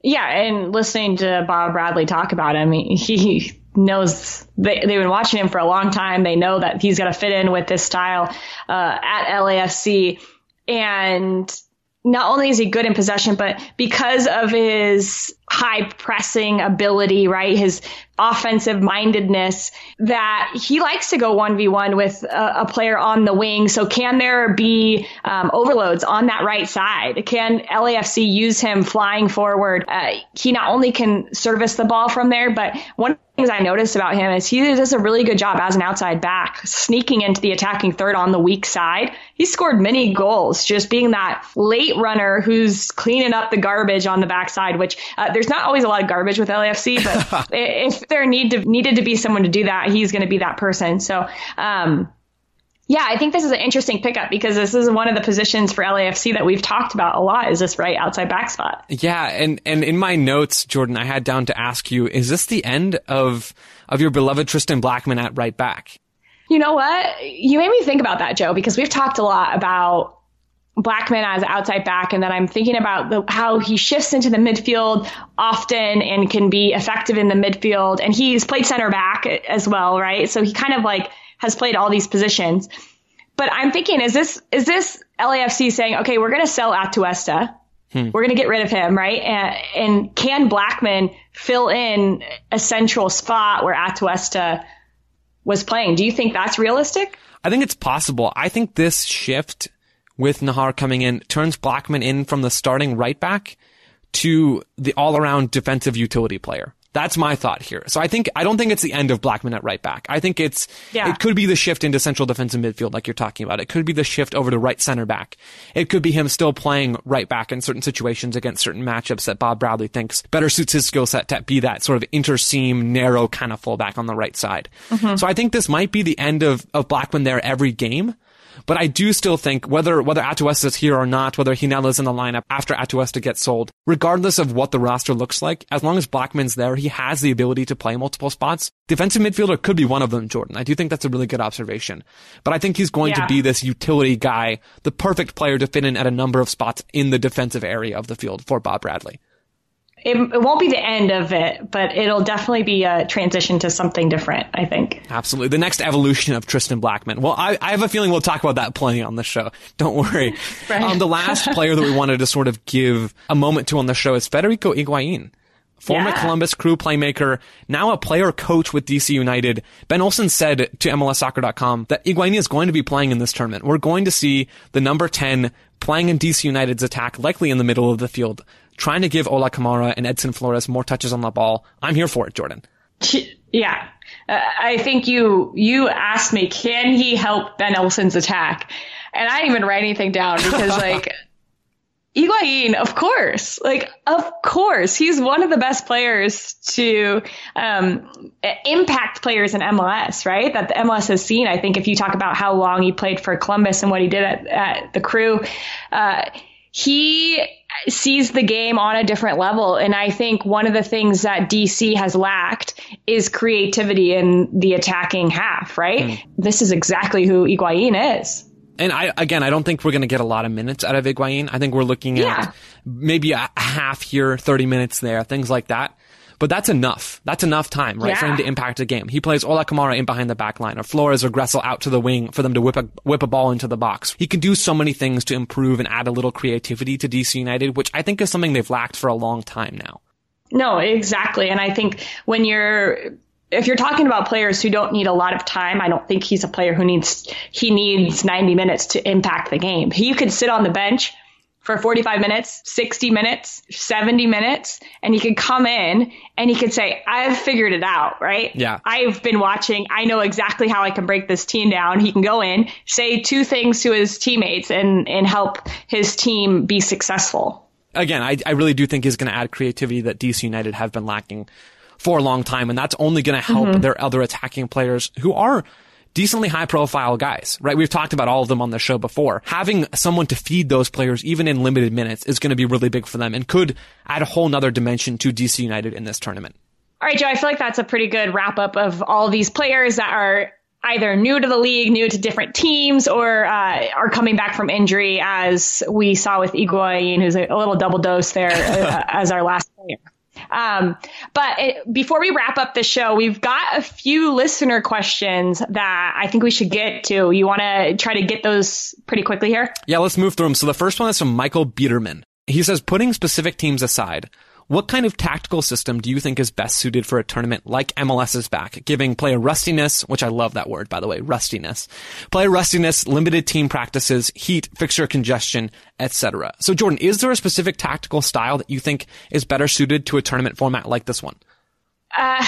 Yeah, and listening to Bob Bradley talk about him, he knows they, they've been watching him for a long time. They know that he's going to fit in with this style uh, at LAFC. And not only is he good in possession, but because of his high pressing ability, right? His offensive mindedness that he likes to go 1v1 with a, a player on the wing. So can there be um, overloads on that right side? Can LAFC use him flying forward? Uh, he not only can service the ball from there, but one things I noticed about him is he does a really good job as an outside back, sneaking into the attacking third on the weak side. He scored many goals, just being that late runner who's cleaning up the garbage on the backside, which uh, there's not always a lot of garbage with LAFC, but if there need to, needed to be someone to do that, he's going to be that person. So, um, yeah, I think this is an interesting pickup because this is one of the positions for LAFC that we've talked about a lot. Is this right outside back spot? Yeah, and and in my notes, Jordan, I had down to ask you: Is this the end of of your beloved Tristan Blackmon at right back? You know what? You made me think about that, Joe, because we've talked a lot about Blackmon as outside back, and then I'm thinking about the, how he shifts into the midfield often and can be effective in the midfield, and he's played center back as well, right? So he kind of like has played all these positions. But I'm thinking, is this is this LAFC saying, okay, we're going to sell Atuesta, hmm. we're going to get rid of him, right? And, and can Blackmon fill in a central spot where Atuesta was playing? Do you think that's realistic? I think it's possible. I think this shift with Najar coming in turns Blackmon in from the starting right back to the all around defensive utility player. That's my thought here. So I think I don't think it's the end of Blackmon at right back. I think it's yeah. it could be the shift into central defensive midfield like you're talking about. It could be the shift over to right center back. It could be him still playing right back in certain situations against certain matchups that Bob Bradley thinks better suits his skill set to be that sort of interseam narrow kind of fullback on the right side. Mm-hmm. So I think this might be the end of of Blackmon there every game. But I do still think whether whether Atuesta is here or not, whether Ginella is in the lineup after Atuesta gets sold, regardless of what the roster looks like, as long as Blackmon's there, he has the ability to play multiple spots. Defensive midfielder could be one of them, Jordan. I do think that's a really good observation. But I think he's going yeah. to be this utility guy, the perfect player to fit in at a number of spots in the defensive area of the field for Bob Bradley it, it, won't be the end of it, but it'll definitely be a transition to something different, I think. Absolutely. The next evolution of Tristan Blackmon. Well, I, I have a feeling we'll talk about that plenty on the show. Don't worry. right. um, the last player that we wanted to sort of give a moment to on the show is Federico Higuain. Former yeah. Columbus crew playmaker, now a player coach with DC United. Ben Olsen said to MLSsoccer.com that Higuain is going to be playing in this tournament. We're going to see the number 10 playing in DC United's attack, likely in the middle of the field trying to give Ola Kamara and Edison Flores more touches on the ball. I'm here for it, Jordan. Yeah. Uh, I think you you asked me, can he help Ben Olsen's attack? And I didn't even write anything down because like Higuain, of course, like of course, he's one of the best players to um, impact players in MLS, right? That the MLS has seen. I think if you talk about how long he played for Columbus and what he did at, at the Crew, uh, he sees the game on a different level. And I think one of the things that DC has lacked is creativity in the attacking half, right? Mm. This is exactly who Higuain is. And I, again, I don't think we're going to get a lot of minutes out of Higuain. I think we're looking at maybe a half here, 30 minutes there, things like that. But that's enough. That's enough time, right, yeah. for him to impact a game. He plays Ola Kamara in behind the back line, or Flores or Gressel out to the wing for them to whip a, whip a ball into the box. He can do so many things to improve and add a little creativity to DC United, which I think is something they've lacked for a long time now. No, exactly. And I think when you're if you're talking about players who don't need a lot of time, I don't think he's a player who needs he needs 90 minutes to impact the game. He could sit on the bench for 45 minutes, 60 minutes, 70 minutes, and he could come in and he could say, I've figured it out, right? Yeah. I've been watching. I know exactly how I can break this team down. He can go in, say two things to his teammates and, and help his team be successful. Again, I, I really do think he's going to add creativity that DC United have been lacking for a long time. And that's only going to help mm-hmm. their other attacking players who are decently high profile guys, right? We've talked about all of them on the show before. Having someone to feed those players, even in limited minutes, is going to be really big for them and could add a whole nother dimension to DC United in this tournament. All right, Joe, I feel like that's a pretty good wrap up of all these players that are either new to the league, new to different teams, or uh, are coming back from injury, as we saw with Higuain, who's a, a little double dose there uh, as our last player. Um, but it, before we wrap up the show, we've got a few listener questions that I think we should get to. You want to try to get those pretty quickly here? Yeah, let's move through them. So the first one is from Michael Biederman. He says, putting specific teams aside, What kind of tactical system do you think is best suited for a tournament like MLS's back, giving player rustiness, which I love that word, by the way, rustiness, player rustiness, limited team practices, heat, fixture congestion, etc. So Jordan, is there a specific tactical style that you think is better suited to a tournament format like this one? Uh,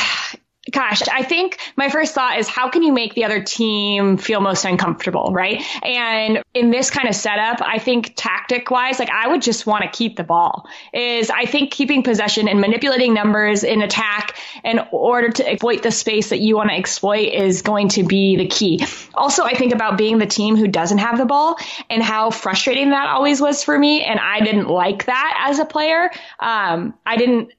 Gosh, I think my first thought is how can you make the other team feel most uncomfortable, right? And in this kind of setup, I think tactic wise, like I would just want to keep the ball. Is I think keeping possession and manipulating numbers in attack in order to exploit the space that you want to exploit is going to be the key. Also, I think about being the team who doesn't have the ball and how frustrating that always was for me. And I didn't like that as a player. Um, I didn't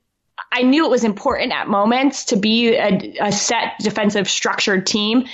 I knew it was important at moments to be a, a set defensive structured team,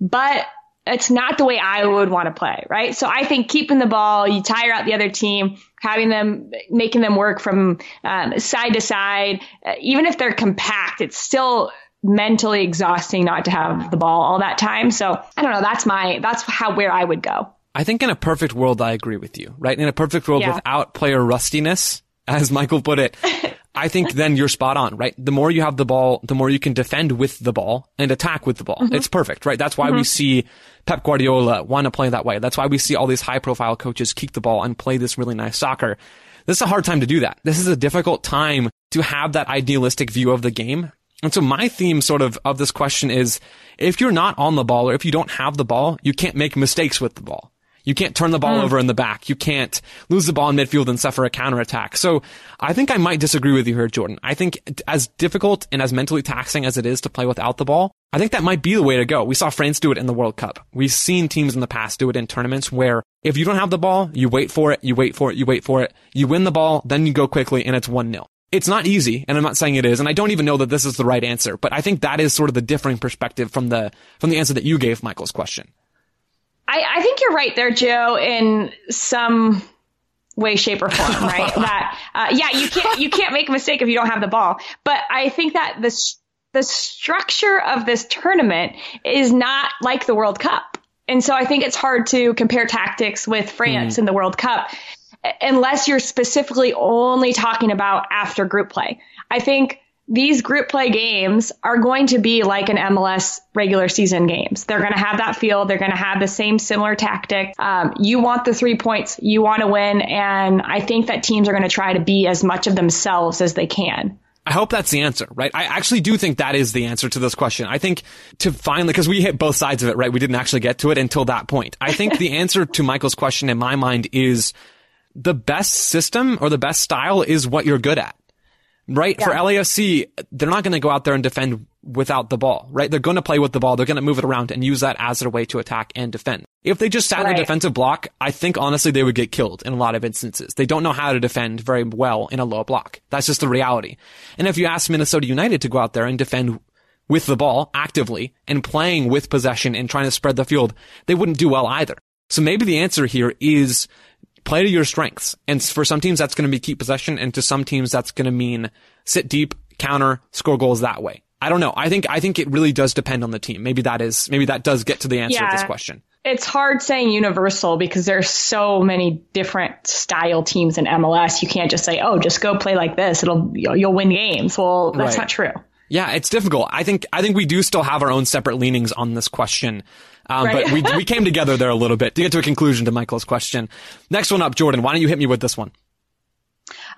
but it's not the way I would want to play, right? So I think keeping the ball, you tire out the other team, having them, making them work from um, side to side, uh, even if they're compact, it's still mentally exhausting not to have the ball all that time. So I don't know. That's my, that's how, where I would go. I think in a perfect world, I agree with you, right? In a perfect world yeah. without player rustiness, as Michael put it, I think then you're spot on, right? The more you have the ball, the more you can defend with the ball and attack with the ball. Mm-hmm. It's perfect, right? That's why mm-hmm. we see Pep Guardiola want to play that way. That's why we see all these high profile coaches keep the ball and play this really nice soccer. This is a hard time to do that. This is a difficult time to have that idealistic view of the game. And so my theme sort of of this question is if you're not on the ball or if you don't have the ball, you can't make mistakes with the ball. You can't turn the ball mm. over in the back. You can't lose the ball in midfield and suffer a counterattack. So I think I might disagree with you here, Jordan. I think as difficult and as mentally taxing as it is to play without the ball, I think that might be the way to go. We saw France do it in the World Cup. We've seen teams in the past do it in tournaments where if you don't have the ball, you wait for it, you wait for it, you wait for it, you win the ball, then you go quickly and it's 1-0. It's not easy, and I'm not saying it is, and I don't even know that this is the right answer, but I think that is sort of the differing perspective from the, from the answer that you gave Michael's question. I, I think you're right there, Joe, in some way, shape, or form, right? that uh, yeah, you can't you can't make a mistake if you don't have the ball. But I think that the the structure of this tournament is not like the World Cup, and so I think it's hard to compare tactics with France mm. in the World Cup unless you're specifically only talking about after group play. I think these group play games are going to be like an MLS regular season games. They're going to have that feel. They're going to have the same similar tactic. Um, you want the three points. You want to win. And I think that teams are going to try to be as much of themselves as they can. I hope that's the answer, right? I actually do think that is the answer to this question. I think to finally, because we hit both sides of it, right? We didn't actually get to it until that point. I think the answer to Michael's question in my mind is the best system or the best style is what you're good at right? Yeah. For LAFC, they're not going to go out there and defend without the ball, right? They're going to play with the ball. They're going to move it around and use that as a way to attack and defend. If they just sat right. in a defensive block, I think honestly they would get killed in a lot of instances. They don't know how to defend very well in a low block. That's just the reality. And if you ask Minnesota United to go out there and defend with the ball actively and playing with possession and trying to spread the field, they wouldn't do well either. So maybe the answer here is play to your strengths. And for some teams, that's going to be keep possession. And to some teams, that's going to mean sit deep, counter, score goals that way. I don't know. I think, I think it really does depend on the team. Maybe that is, maybe that does get to the answer yeah. of this question. It's hard saying universal because there's so many different style teams in MLS. You can't just say, "Oh, just go play like this. It'll you'll win games." Well, that's right. not true. Yeah, it's difficult. I think I think we do still have our own separate leanings on this question. Um, right. But we, we came together there a little bit to get to a conclusion to Michael's question. Next one up, Jordan, why don't you hit me with this one?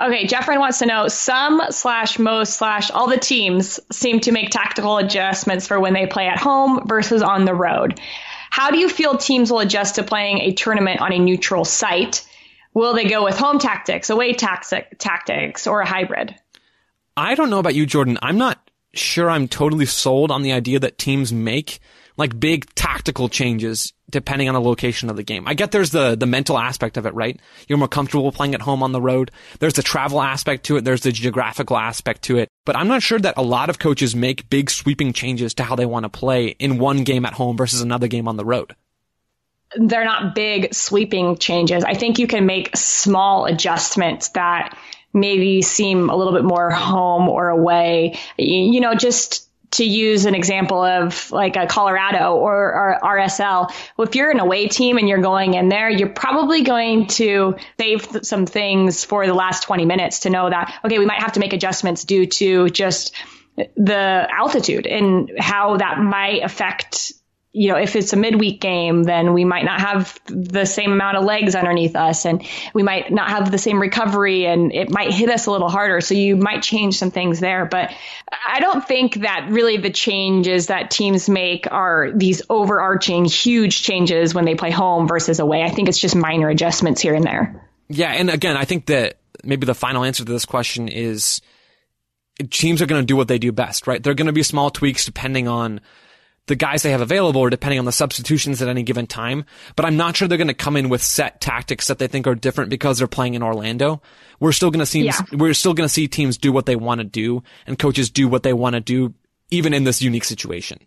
Okay, Jeffrey wants to know some slash most slash all the teams seem to make tactical adjustments for when they play at home versus on the road. How do you feel teams will adjust to playing a tournament on a neutral site? Will they go with home tactics, away tactic, tactics, or a hybrid? I don't know about you, Jordan. I'm not sure I'm totally sold on the idea that teams make like big tactical changes depending on the location of the game. I get there's the, the mental aspect of it, right? You're more comfortable playing at home on the road. There's the travel aspect to it. There's the geographical aspect to it. But I'm not sure that a lot of coaches make big sweeping changes to how they want to play in one game at home versus another game on the road they're not big sweeping changes. I think you can make small adjustments that maybe seem a little bit more home or away. You know, just to use an example of like a Colorado or, or RSL, if you're an away team and you're going in there, you're probably going to save th- some things for the last 20 minutes to know that, okay, we might have to make adjustments due to just the altitude and how that might affect you know, if it's a midweek game, then we might not have the same amount of legs underneath us and we might not have the same recovery and it might hit us a little harder. So you might change some things there. But I don't think that really the changes that teams make are these overarching huge changes when they play home versus away. I think it's just minor adjustments here and there. Yeah. And again, I think that maybe the final answer to this question is teams are going to do what they do best, right? They're going to be small tweaks depending on the guys they have available or depending on the substitutions at any given time. But I'm not sure they're going to come in with set tactics that they think are different because they're playing in Orlando. We're still going to see, yeah. we're still going to see teams do what they want to do and coaches do what they want to do, even in this unique situation.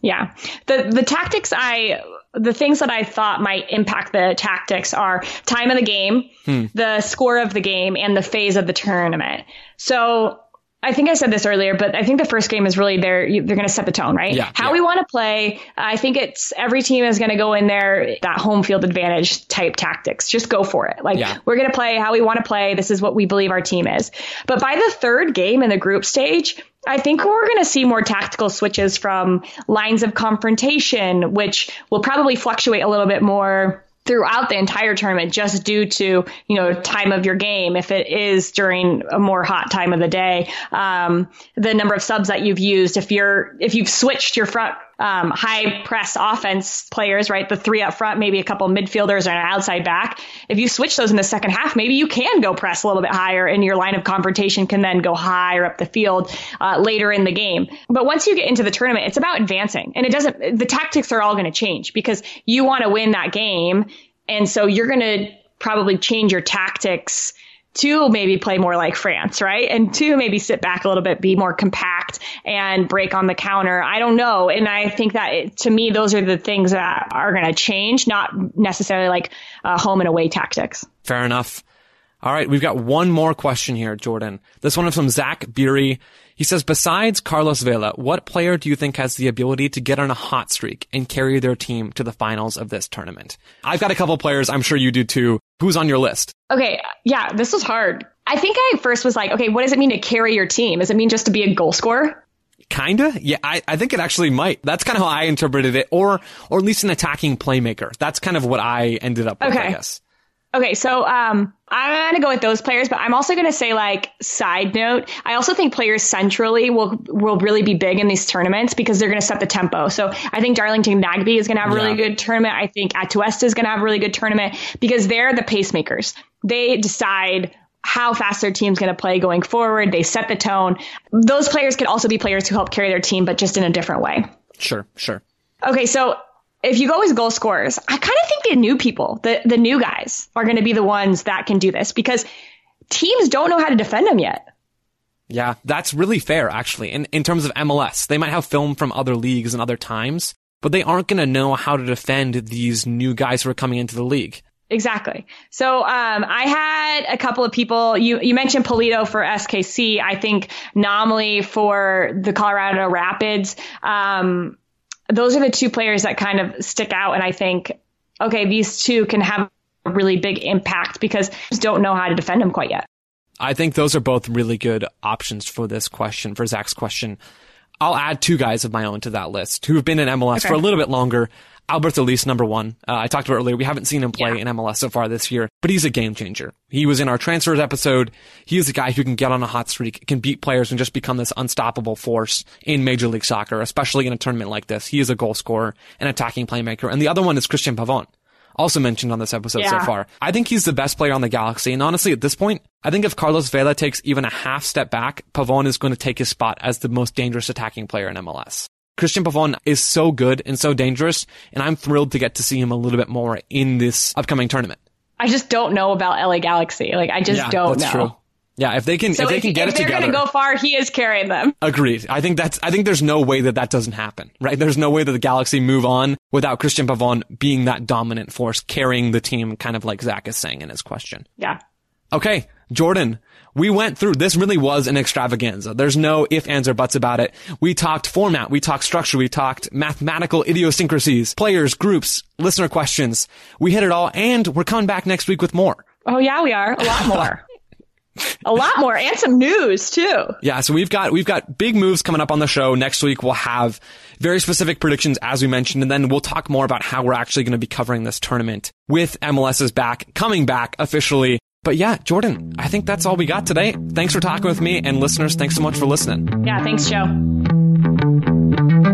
Yeah. The, the tactics I, the things that I thought might impact the tactics are time of the game, hmm. the score of the game, and the phase of the tournament. So I think I said this earlier, but I think the first game is really there. They're going to set the tone, right? Yeah, How yeah. we want to play. I think it's every team is going to go in there that home field advantage type tactics. Just go for it. Like yeah. we're going to play how we want to play. This is what we believe our team is. But by the third game in the group stage, I think we're going to see more tactical switches from lines of confrontation, which will probably fluctuate a little bit more throughout the entire tournament just due to you know time of your game. If it is during a more hot time of the day um, the number of subs that you've used if you're if you've switched your front um, high press offense players, right? The three up front, maybe a couple midfielders and an outside back. If you switch those in the second half, maybe you can go press a little bit higher and your line of confrontation can then go higher up the field uh, later in the game. But once you get into the tournament, it's about advancing and it doesn't, the tactics are all going to change because you want to win that game. And so you're going to probably change your tactics to maybe play more like France, right? And to maybe sit back a little bit, be more compact and break on the counter. I don't know. And I think that it, to me, those are the things that are going to change, not necessarily like uh, home and away tactics. Fair enough. All right, we've got one more question here, Jordan. This one is from Zach Beery. He says, besides Carlos Vela, what player do you think has the ability to get on a hot streak and carry their team to the finals of this tournament? I've got a couple players. I'm sure you do too. Who's on your list? Okay. Yeah, this was hard. I think I first was like, okay, what does it mean to carry your team? Does it mean just to be a goal scorer? Kinda, yeah. I, I think it actually might. That's kind of how I interpreted it, or or at least an attacking playmaker. That's kind of what I ended up with. Okay. I guess. Okay, so um, I'm gonna go with those players, but I'm also gonna say like side note. I also think players centrally will will really be big in these tournaments because they're gonna set the tempo. So I think Darlington Nagbe is gonna have a really Yeah. good tournament. I think Atuesta is gonna have a really good tournament because they're the pacemakers. They decide how fast their team's going to play going forward. They set the tone. Those players could also be players who help carry their team, but just in a different way. Sure, sure. Okay, so if you go as goal scorers, I kind of think the new people, the the new guys, are going to be the ones that can do this because teams don't know how to defend them yet. Yeah, that's really fair, actually. In in terms of MLS, they might have film from other leagues and other times, but they aren't going to know how to defend these new guys who are coming into the league. Exactly. So um, I had a couple of people. You you mentioned Pulido for SKC. I think Namli for the Colorado Rapids. Um, those are the two players that kind of stick out, and I think okay, these two can have a really big impact because just don't know how to defend them quite yet. I think those are both really good options for this question, for Zach's question. I'll add two guys of my own to that list who have been in MLS Okay. for a little bit longer. Alberth Elis, number one. Uh, I talked about earlier. We haven't seen him play Yeah. in MLS so far this year, but he's a game changer. He was in our transfers episode. He is a guy who can get on a hot streak, can beat players, and just become this unstoppable force in Major League Soccer, especially in a tournament like this. He is a goal scorer, an attacking playmaker. And the other one is Cristian Pavon also mentioned on this episode so far. I think he's the best player on the Galaxy. And honestly, at this point, I think if Carlos Vela takes even a half step back, Pavon is going to take his spot as the most dangerous attacking player in MLS. Cristian Pavon is so good and so dangerous, and I'm thrilled to get to see him a little bit more in this upcoming tournament. I just don't know about LA Galaxy. Like I just yeah, don't that's know. true. Yeah, if they can, So if they can get if it they're together, gonna go far, he is carrying them. Agreed. I think that's, I think there's no way that that doesn't happen, right? There's no way that the Galaxy move on without Cristian Pavon being that dominant force carrying the team, kind of like Zach is saying in his question. Yeah. Okay, Jordan, we went through, this really was an extravaganza. There's no if, ands, or buts about it. We talked format, we talked structure, we talked mathematical idiosyncrasies, players, groups, listener questions. We hit it all, and we're coming back next week with more. Oh yeah, we are. A lot more. a lot more and some news too. Yeah, so we've got we've got big moves coming up on the show. Next week we'll have very specific predictions as we mentioned and then we'll talk more about how we're actually going to be covering this tournament with MLS's back coming back officially. But yeah, Jordan, I think that's all we got today. Thanks for talking with me. And listeners, thanks so much for listening. Yeah, thanks, Joe.